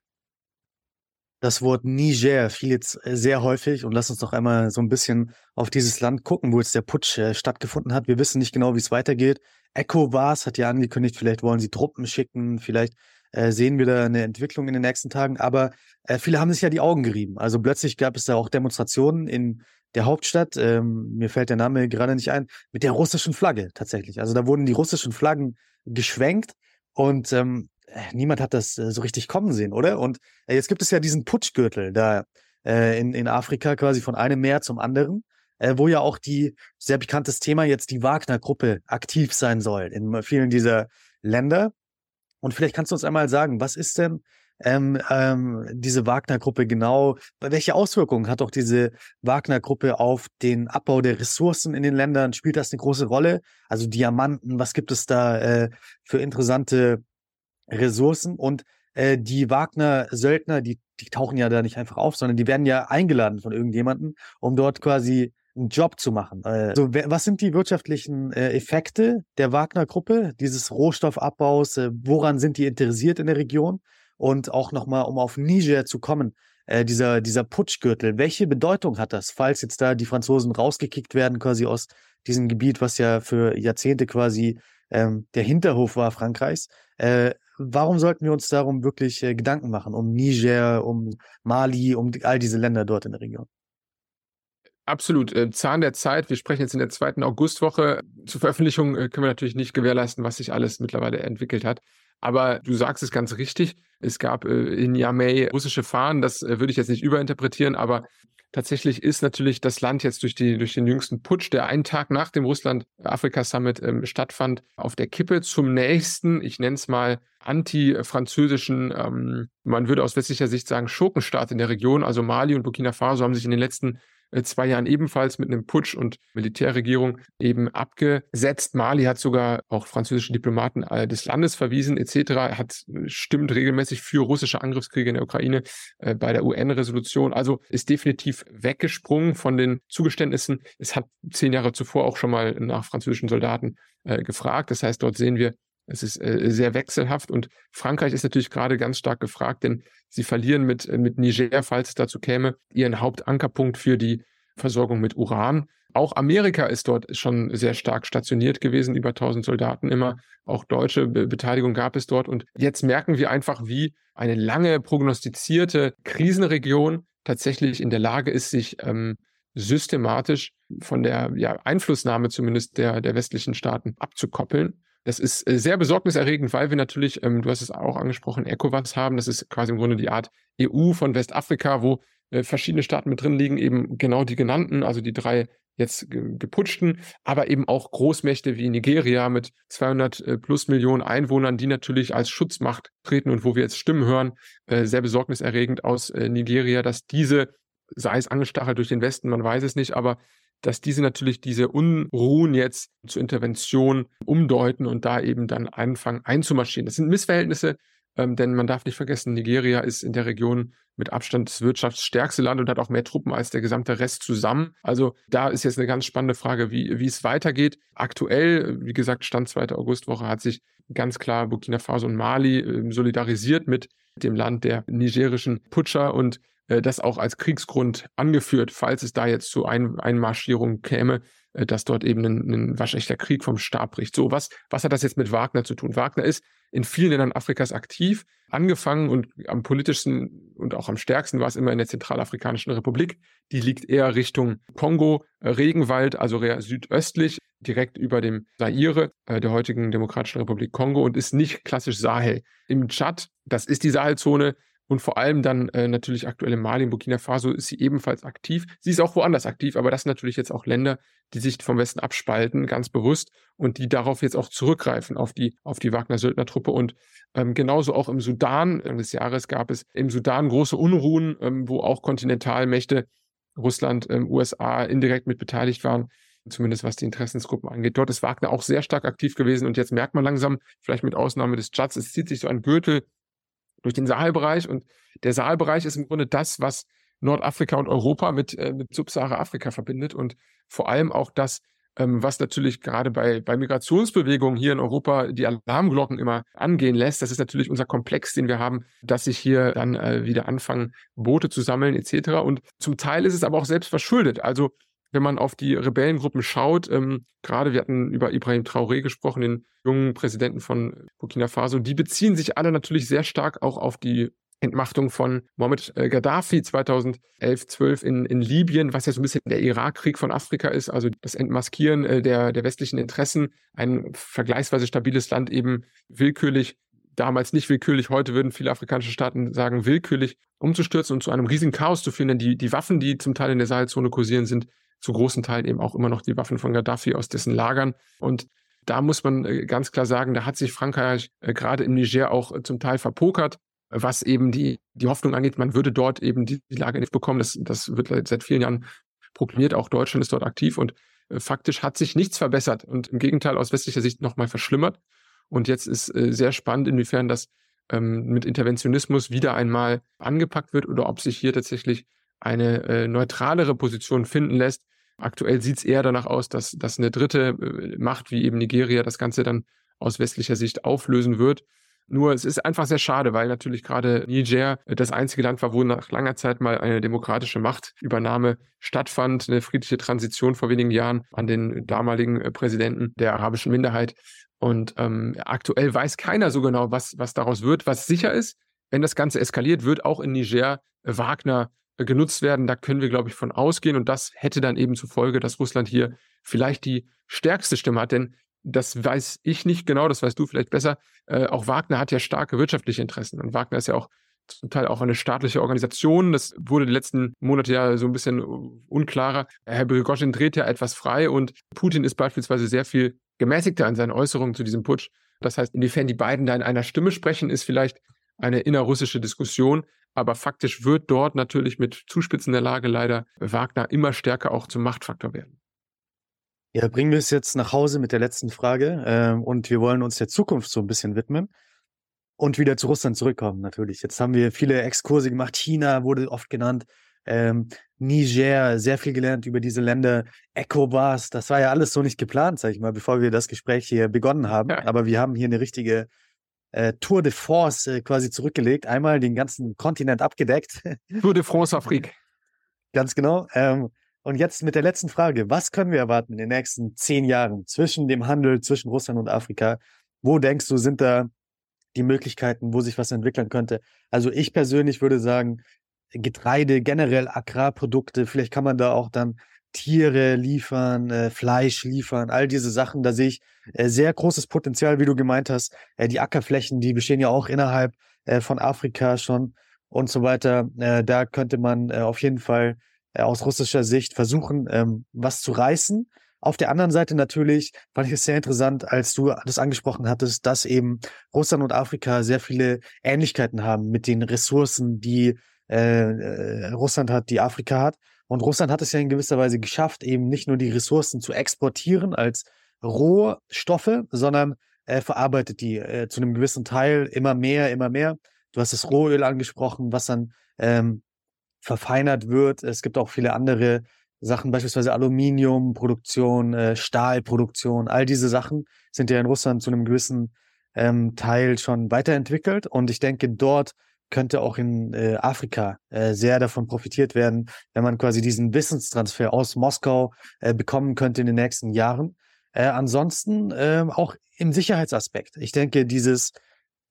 Das Wort Niger fiel jetzt äh, sehr häufig und lass uns doch einmal so ein bisschen auf dieses Land gucken, wo jetzt der Putsch äh, stattgefunden hat. Wir wissen nicht genau, wie es weitergeht. ECOWAS hat ja angekündigt, vielleicht wollen sie Truppen schicken, vielleicht äh, sehen wir da eine Entwicklung in den nächsten Tagen. Aber äh, viele haben sich ja die Augen gerieben. Also plötzlich gab es da auch Demonstrationen in der Hauptstadt, ähm, mir fällt der Name gerade nicht ein, mit der russischen Flagge tatsächlich. Also da wurden die russischen Flaggen geschwenkt und ähm, äh, niemand hat das äh, so richtig kommen sehen, oder? Und äh, jetzt gibt es ja diesen Putschgürtel da äh, in, in Afrika quasi von einem Meer zum anderen, äh, wo ja auch die sehr bekanntes Thema jetzt die Wagner-Gruppe aktiv sein soll in vielen dieser Länder. Und vielleicht kannst du uns einmal sagen, was ist denn ähm, ähm, diese Wagner-Gruppe genau, welche Auswirkungen hat auch diese Wagner-Gruppe auf den Abbau der Ressourcen in den Ländern? Spielt das eine große Rolle? Also Diamanten, was gibt es da äh, für interessante Ressourcen? Und äh, die Wagner-Söldner, die, die tauchen ja da nicht einfach auf, sondern die werden ja eingeladen von irgendjemandem, um dort quasi einen Job zu machen. Also, was sind die wirtschaftlichen äh, Effekte der Wagner-Gruppe, dieses Rohstoffabbaus? Äh, woran sind die interessiert in der Region? Und auch nochmal, um auf Niger zu kommen, äh, dieser, dieser Putschgürtel, welche Bedeutung hat das, falls jetzt da die Franzosen rausgekickt werden, quasi aus diesem Gebiet, was ja für Jahrzehnte quasi ähm, der Hinterhof war Frankreichs? Äh, warum sollten wir uns darum wirklich äh, Gedanken machen, um Niger, um Mali, um all diese Länder dort in der Region? Absolut. Äh, Zahn der Zeit. Wir sprechen jetzt in der zweiten Augustwoche. Zur Veröffentlichung äh, können wir natürlich nicht gewährleisten, was sich alles mittlerweile entwickelt hat. Aber du sagst es ganz richtig. Es gab äh, in Yamei russische Fahnen. Das äh, würde ich jetzt nicht überinterpretieren, aber tatsächlich ist natürlich das Land jetzt durch, die, durch den jüngsten Putsch, der einen Tag nach dem Russland-Afrika-Summit ähm, stattfand, auf der Kippe zum nächsten, ich nenne es mal, anti-französischen, ähm, man würde aus westlicher Sicht sagen, Schurkenstaat in der Region. Also Mali und Burkina Faso haben sich in den letzten zwei Jahren ebenfalls mit einem Putsch und Militärregierung eben abgesetzt. Mali hat sogar auch französische Diplomaten äh, des Landes verwiesen etc. Hat äh, stimmt regelmäßig für russische Angriffskriege in der Ukraine äh, bei der UN-Resolution. Also ist definitiv weggesprungen von den Zugeständnissen. Es hat zehn Jahre zuvor auch schon mal nach französischen Soldaten äh, gefragt. Das heißt, dort sehen wir, es ist äh, sehr wechselhaft und Frankreich ist natürlich gerade ganz stark gefragt, denn sie verlieren mit, äh, mit Niger, falls es dazu käme, ihren Hauptankerpunkt für die Versorgung mit Uran. Auch Amerika ist dort schon sehr stark stationiert gewesen, über 1000 Soldaten immer. Auch deutsche Be Beteiligung gab es dort. Und jetzt merken wir einfach, wie eine lange prognostizierte Krisenregion tatsächlich in der Lage ist, sich ähm, systematisch von der ja, Einflussnahme zumindest der, der westlichen Staaten abzukoppeln. Das ist äh, sehr besorgniserregend, weil wir natürlich, ähm, du hast es auch angesprochen, ECOWAS haben. Das ist quasi im Grunde die Art EU von Westafrika, wo äh, verschiedene Staaten mit drin liegen, eben genau die genannten, also die drei jetzt geputschten, aber eben auch Großmächte wie Nigeria mit 200 äh, plus Millionen Einwohnern, die natürlich als Schutzmacht treten und wo wir jetzt Stimmen hören, äh, sehr besorgniserregend aus äh, Nigeria, dass diese, sei es angestachelt durch den Westen, man weiß es nicht, aber dass diese natürlich diese Unruhen jetzt zur Intervention umdeuten und da eben dann anfangen einzumarschieren. Das sind Missverhältnisse, ähm, denn man darf nicht vergessen, Nigeria ist in der Region mit Abstand das wirtschaftsstärkste Land und hat auch mehr Truppen als der gesamte Rest zusammen. Also da ist jetzt eine ganz spannende Frage, wie, wie es weitergeht. Aktuell, wie gesagt, Stand 2. Augustwoche hat sich ganz klar Burkina Faso und Mali äh, solidarisiert mit dem Land der nigerischen Putscher und das auch als Kriegsgrund angeführt, falls es da jetzt zu Ein Einmarschierungen käme, äh, dass dort eben ein, ein waschechter Krieg vom Stab bricht. So, was, was hat das jetzt mit Wagner zu tun? Wagner ist in vielen Ländern Afrikas aktiv, angefangen und am politischsten und auch am stärksten war es immer in der Zentralafrikanischen Republik. Die liegt eher Richtung Kongo, äh, Regenwald, also südöstlich, direkt über dem Zaire, äh, der heutigen Demokratischen Republik Kongo und ist nicht klassisch Sahel. Im Tschad, das ist die Sahelzone, und vor allem dann äh, natürlich aktuell in Mali, in Burkina Faso ist sie ebenfalls aktiv. Sie ist auch woanders aktiv, aber das sind natürlich jetzt auch Länder, die sich vom Westen abspalten, ganz bewusst, und die darauf jetzt auch zurückgreifen, auf die, auf die Wagner-Söldner-Truppe. Und ähm, genauso auch im Sudan des Jahres gab es im Sudan große Unruhen, ähm, wo auch Kontinentalmächte, Russland, ähm, USA indirekt mit beteiligt waren zumindest was die Interessensgruppen angeht. Dort ist Wagner auch sehr stark aktiv gewesen und jetzt merkt man langsam, vielleicht mit Ausnahme des Tschadds, es zieht sich so ein Gürtel durch den Saalbereich. Und der Saalbereich ist im Grunde das, was Nordafrika und Europa mit, äh, mit Subsahara-Afrika verbindet und vor allem auch das, ähm, was natürlich gerade bei, bei Migrationsbewegungen hier in Europa die Alarmglocken immer angehen lässt. Das ist natürlich unser Komplex, den wir haben, dass sich hier dann äh, wieder anfangen, Boote zu sammeln etc. Und zum Teil ist es aber auch selbst verschuldet. Also wenn man auf die Rebellengruppen schaut, ähm, gerade wir hatten über Ibrahim Traoré gesprochen, den jungen Präsidenten von Burkina Faso, die beziehen sich alle natürlich sehr stark auch auf die Entmachtung von Mohammed äh, Gaddafi 2011, 12 in, in Libyen, was ja so ein bisschen der Irakkrieg von Afrika ist, also das Entmaskieren äh, der, der westlichen Interessen, ein vergleichsweise stabiles Land eben willkürlich damals nicht willkürlich, heute würden viele afrikanische Staaten sagen, willkürlich umzustürzen und zu einem riesigen Chaos zu führen, denn die, die Waffen, die zum Teil in der Sahelzone kursieren, sind zu großen Teilen eben auch immer noch die Waffen von Gaddafi aus dessen Lagern. Und da muss man äh, ganz klar sagen, da hat sich Frankreich äh, gerade im Niger auch äh, zum Teil verpokert, was eben die, die Hoffnung angeht, man würde dort eben die, die Lage nicht bekommen. Das, das wird seit vielen Jahren proklamiert. Auch Deutschland ist dort aktiv und faktisch hat sich nichts verbessert und im Gegenteil aus westlicher Sicht nochmal verschlimmert. Und jetzt ist sehr spannend, inwiefern das ähm, mit Interventionismus wieder einmal angepackt wird oder ob sich hier tatsächlich eine äh, neutralere Position finden lässt. Aktuell sieht es eher danach aus, dass, dass eine dritte äh, Macht wie eben Nigeria das Ganze dann aus westlicher Sicht auflösen wird. Nur es ist einfach sehr schade, weil natürlich gerade Niger äh, das einzige Land war, wo nach langer Zeit mal eine demokratische Machtübernahme stattfand, eine friedliche Transition vor wenigen Jahren an den damaligen äh, Präsidenten der arabischen Minderheit. Und ähm, aktuell weiß keiner so genau, was, was daraus wird. Was sicher ist, wenn das Ganze eskaliert, wird auch in Niger Wagner genutzt werden. Da können wir, glaube ich, von ausgehen. Und das hätte dann eben zur Folge, dass Russland hier vielleicht die stärkste Stimme hat. Denn das weiß ich nicht genau, das weißt du vielleicht besser. Äh, auch Wagner hat ja starke wirtschaftliche Interessen. Und Wagner ist ja auch zum Teil auch eine staatliche Organisation. Das wurde die letzten Monate ja so ein bisschen unklarer. Herr Prigozhin dreht ja etwas frei und Putin ist beispielsweise sehr viel gemäßigter in seinen Äußerungen zu diesem Putsch. Das heißt, inwiefern die beiden da in einer Stimme sprechen, ist vielleicht eine innerrussische Diskussion. Aber faktisch wird dort natürlich mit Zuspitzen der Lage leider Wagner immer stärker auch zum Machtfaktor werden. Ja, bringen wir es jetzt nach Hause mit der letzten Frage. Ähm, und wir wollen uns der Zukunft so ein bisschen widmen und wieder zu Russland zurückkommen, natürlich. Jetzt haben wir viele Exkurse gemacht. China wurde oft genannt. Ähm, Niger, sehr viel gelernt über diese Länder. ECOWAS, das war ja alles so nicht geplant, sag ich mal, bevor wir das Gespräch hier begonnen haben. Ja. Aber wir haben hier eine richtige äh, Tour de France äh, quasi zurückgelegt. Einmal den ganzen Kontinent abgedeckt. Tour de France Afrique. Ganz genau. Ähm, und jetzt mit der letzten Frage. Was können wir erwarten in den nächsten zehn Jahren zwischen dem Handel zwischen Russland und Afrika? Wo denkst du, sind da die Möglichkeiten, wo sich was entwickeln könnte? Also ich persönlich würde sagen, Getreide, generell Agrarprodukte, vielleicht kann man da auch dann Tiere liefern, äh, Fleisch liefern, all diese Sachen. Da sehe ich äh, sehr großes Potenzial, wie du gemeint hast. Äh, die Ackerflächen, die bestehen ja auch innerhalb äh, von Afrika schon und so weiter. Äh, da könnte man äh, auf jeden Fall äh, aus russischer Sicht versuchen, ähm, was zu reißen. Auf der anderen Seite natürlich fand ich es sehr interessant, als du das angesprochen hattest, dass eben Russland und Afrika sehr viele Ähnlichkeiten haben mit den Ressourcen, die äh, äh, Russland hat, die Afrika hat. Und Russland hat es ja in gewisser Weise geschafft, eben nicht nur die Ressourcen zu exportieren als Rohstoffe, sondern äh, verarbeitet die äh, zu einem gewissen Teil immer mehr, immer mehr. Du hast das Rohöl angesprochen, was dann ähm, verfeinert wird. Es gibt auch viele andere Sachen, beispielsweise Aluminiumproduktion, äh, Stahlproduktion, all diese Sachen sind ja in Russland zu einem gewissen ähm, Teil schon weiterentwickelt. Und ich denke, dort könnte auch in äh, Afrika äh, sehr davon profitiert werden, wenn man quasi diesen Wissenstransfer aus Moskau äh, bekommen könnte in den nächsten Jahren. Äh, ansonsten äh, auch im Sicherheitsaspekt. Ich denke, dieses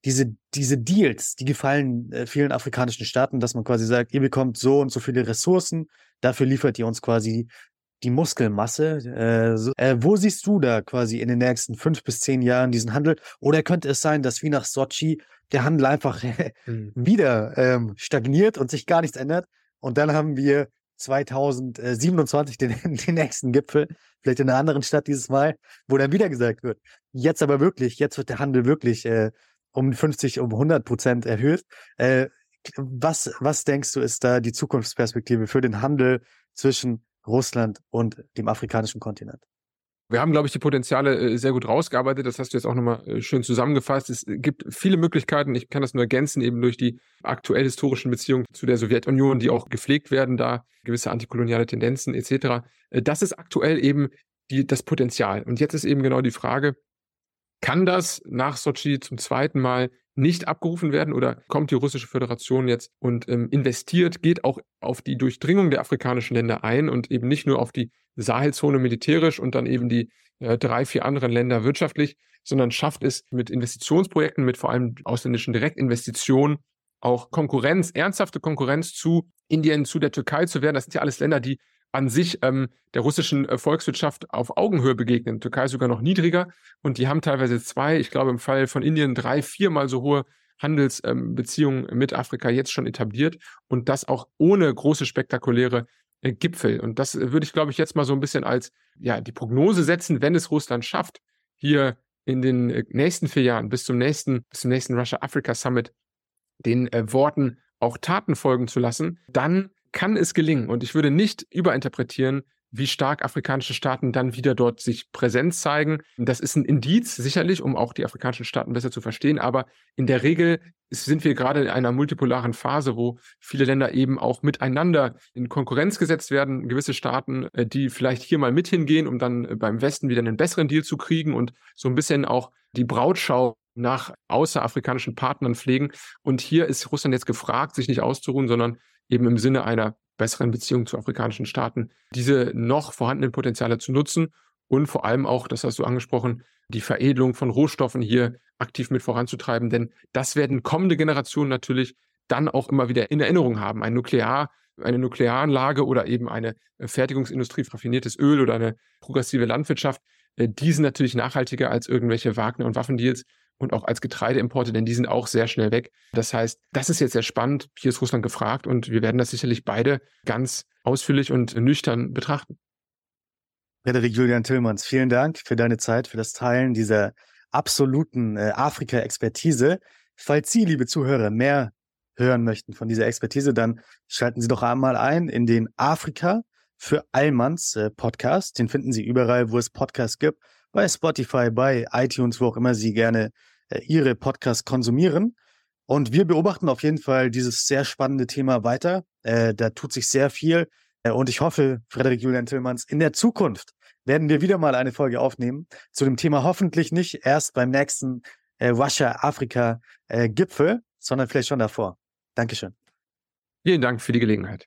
diese, diese Deals, die gefallen äh, vielen afrikanischen Staaten, dass man quasi sagt, ihr bekommt so und so viele Ressourcen, dafür liefert ihr uns quasi die Muskelmasse. Äh, so, äh, wo siehst du da quasi in den nächsten fünf bis zehn Jahren diesen Handel? Oder könnte es sein, dass wie nach Sochi der Handel einfach mhm. wieder ähm, stagniert und sich gar nichts ändert? Und dann haben wir 2027 den, den nächsten Gipfel, vielleicht in einer anderen Stadt dieses Mal, wo dann wieder gesagt wird, jetzt aber wirklich, jetzt wird der Handel wirklich äh, um 50, um 100 Prozent erhöht. Äh, was, was denkst du, ist da die Zukunftsperspektive für den Handel zwischen Russland und dem afrikanischen Kontinent? Wir haben, glaube ich, die Potenziale äh, sehr gut rausgearbeitet. Das hast du jetzt auch nochmal äh, schön zusammengefasst. Es gibt viele Möglichkeiten. Ich kann das nur ergänzen, eben durch die aktuell historischen Beziehungen zu der Sowjetunion, die auch gepflegt werden, da gewisse antikoloniale Tendenzen etc. Äh, das ist aktuell eben die, das Potenzial. Und jetzt ist eben genau die Frage, kann das nach Sochi zum zweiten Mal nicht abgerufen werden oder kommt die russische Föderation jetzt und ähm, investiert, geht auch auf die Durchdringung der afrikanischen Länder ein und eben nicht nur auf die Sahelzone militärisch und dann eben die äh, drei, vier anderen Länder wirtschaftlich, sondern schafft es mit Investitionsprojekten, mit vor allem ausländischen Direktinvestitionen auch Konkurrenz, ernsthafte Konkurrenz zu Indien, zu der Türkei zu werden. Das sind ja alles Länder, die an sich ähm, der russischen äh, Volkswirtschaft auf Augenhöhe begegnen. Türkei sogar noch niedriger und die haben teilweise zwei, ich glaube im Fall von Indien drei, viermal so hohe Handelsbeziehungen ähm, mit Afrika jetzt schon etabliert und das auch ohne große spektakuläre äh, Gipfel. Und das äh, würde ich, glaube ich, jetzt mal so ein bisschen als ja die Prognose setzen, wenn es Russland schafft, hier in den äh, nächsten vier Jahren bis zum nächsten, bis zum nächsten Russia-Africa Summit den äh, Worten auch Taten folgen zu lassen, dann kann es gelingen. Und ich würde nicht überinterpretieren, wie stark afrikanische Staaten dann wieder dort sich präsent zeigen. Das ist ein Indiz, sicherlich, um auch die afrikanischen Staaten besser zu verstehen. Aber in der Regel sind wir gerade in einer multipolaren Phase, wo viele Länder eben auch miteinander in Konkurrenz gesetzt werden. Gewisse Staaten, äh, die vielleicht hier mal mit hingehen, um dann äh, beim Westen wieder einen besseren Deal zu kriegen und so ein bisschen auch die Brautschau nach außerafrikanischen Partnern pflegen. Und hier ist Russland jetzt gefragt, sich nicht auszuruhen, sondern eben im Sinne einer besseren Beziehung zu afrikanischen Staaten, diese noch vorhandenen Potenziale zu nutzen und vor allem auch, das hast du angesprochen, die Veredelung von Rohstoffen hier aktiv mit voranzutreiben, denn das werden kommende Generationen natürlich dann auch immer wieder in Erinnerung haben. Ein Nuklear, eine Nuklearanlage oder eben eine Fertigungsindustrie, raffiniertes Öl oder eine progressive Landwirtschaft, äh, die sind natürlich nachhaltiger als irgendwelche Wagner- und Waffendeals und auch als Getreideimporte, denn die sind auch sehr schnell weg. Das heißt, das ist jetzt sehr spannend. Hier ist Russland gefragt und wir werden das sicherlich beide ganz ausführlich und nüchtern betrachten. Frederik Julian Tillmanns, vielen Dank für deine Zeit, für das Teilen dieser absoluten äh, Afrika-Expertise. Falls Sie, liebe Zuhörer, mehr hören möchten von dieser Expertise, dann schalten Sie doch einmal ein in den Afrika für Allmanns äh, Podcast. Den finden Sie überall, wo es Podcasts gibt, bei Spotify, bei iTunes, wo auch immer Sie gerne äh, Ihre Podcasts konsumieren. Und wir beobachten auf jeden Fall dieses sehr spannende Thema weiter. Äh, da tut sich sehr viel. Äh, und ich hoffe, Frederik Julian Tillmanns, in der Zukunft werden wir wieder mal eine Folge aufnehmen zu dem Thema hoffentlich nicht erst beim nächsten äh, Russia-Afrika-Gipfel, äh, sondern vielleicht schon davor. Dankeschön. Vielen Dank für die Gelegenheit.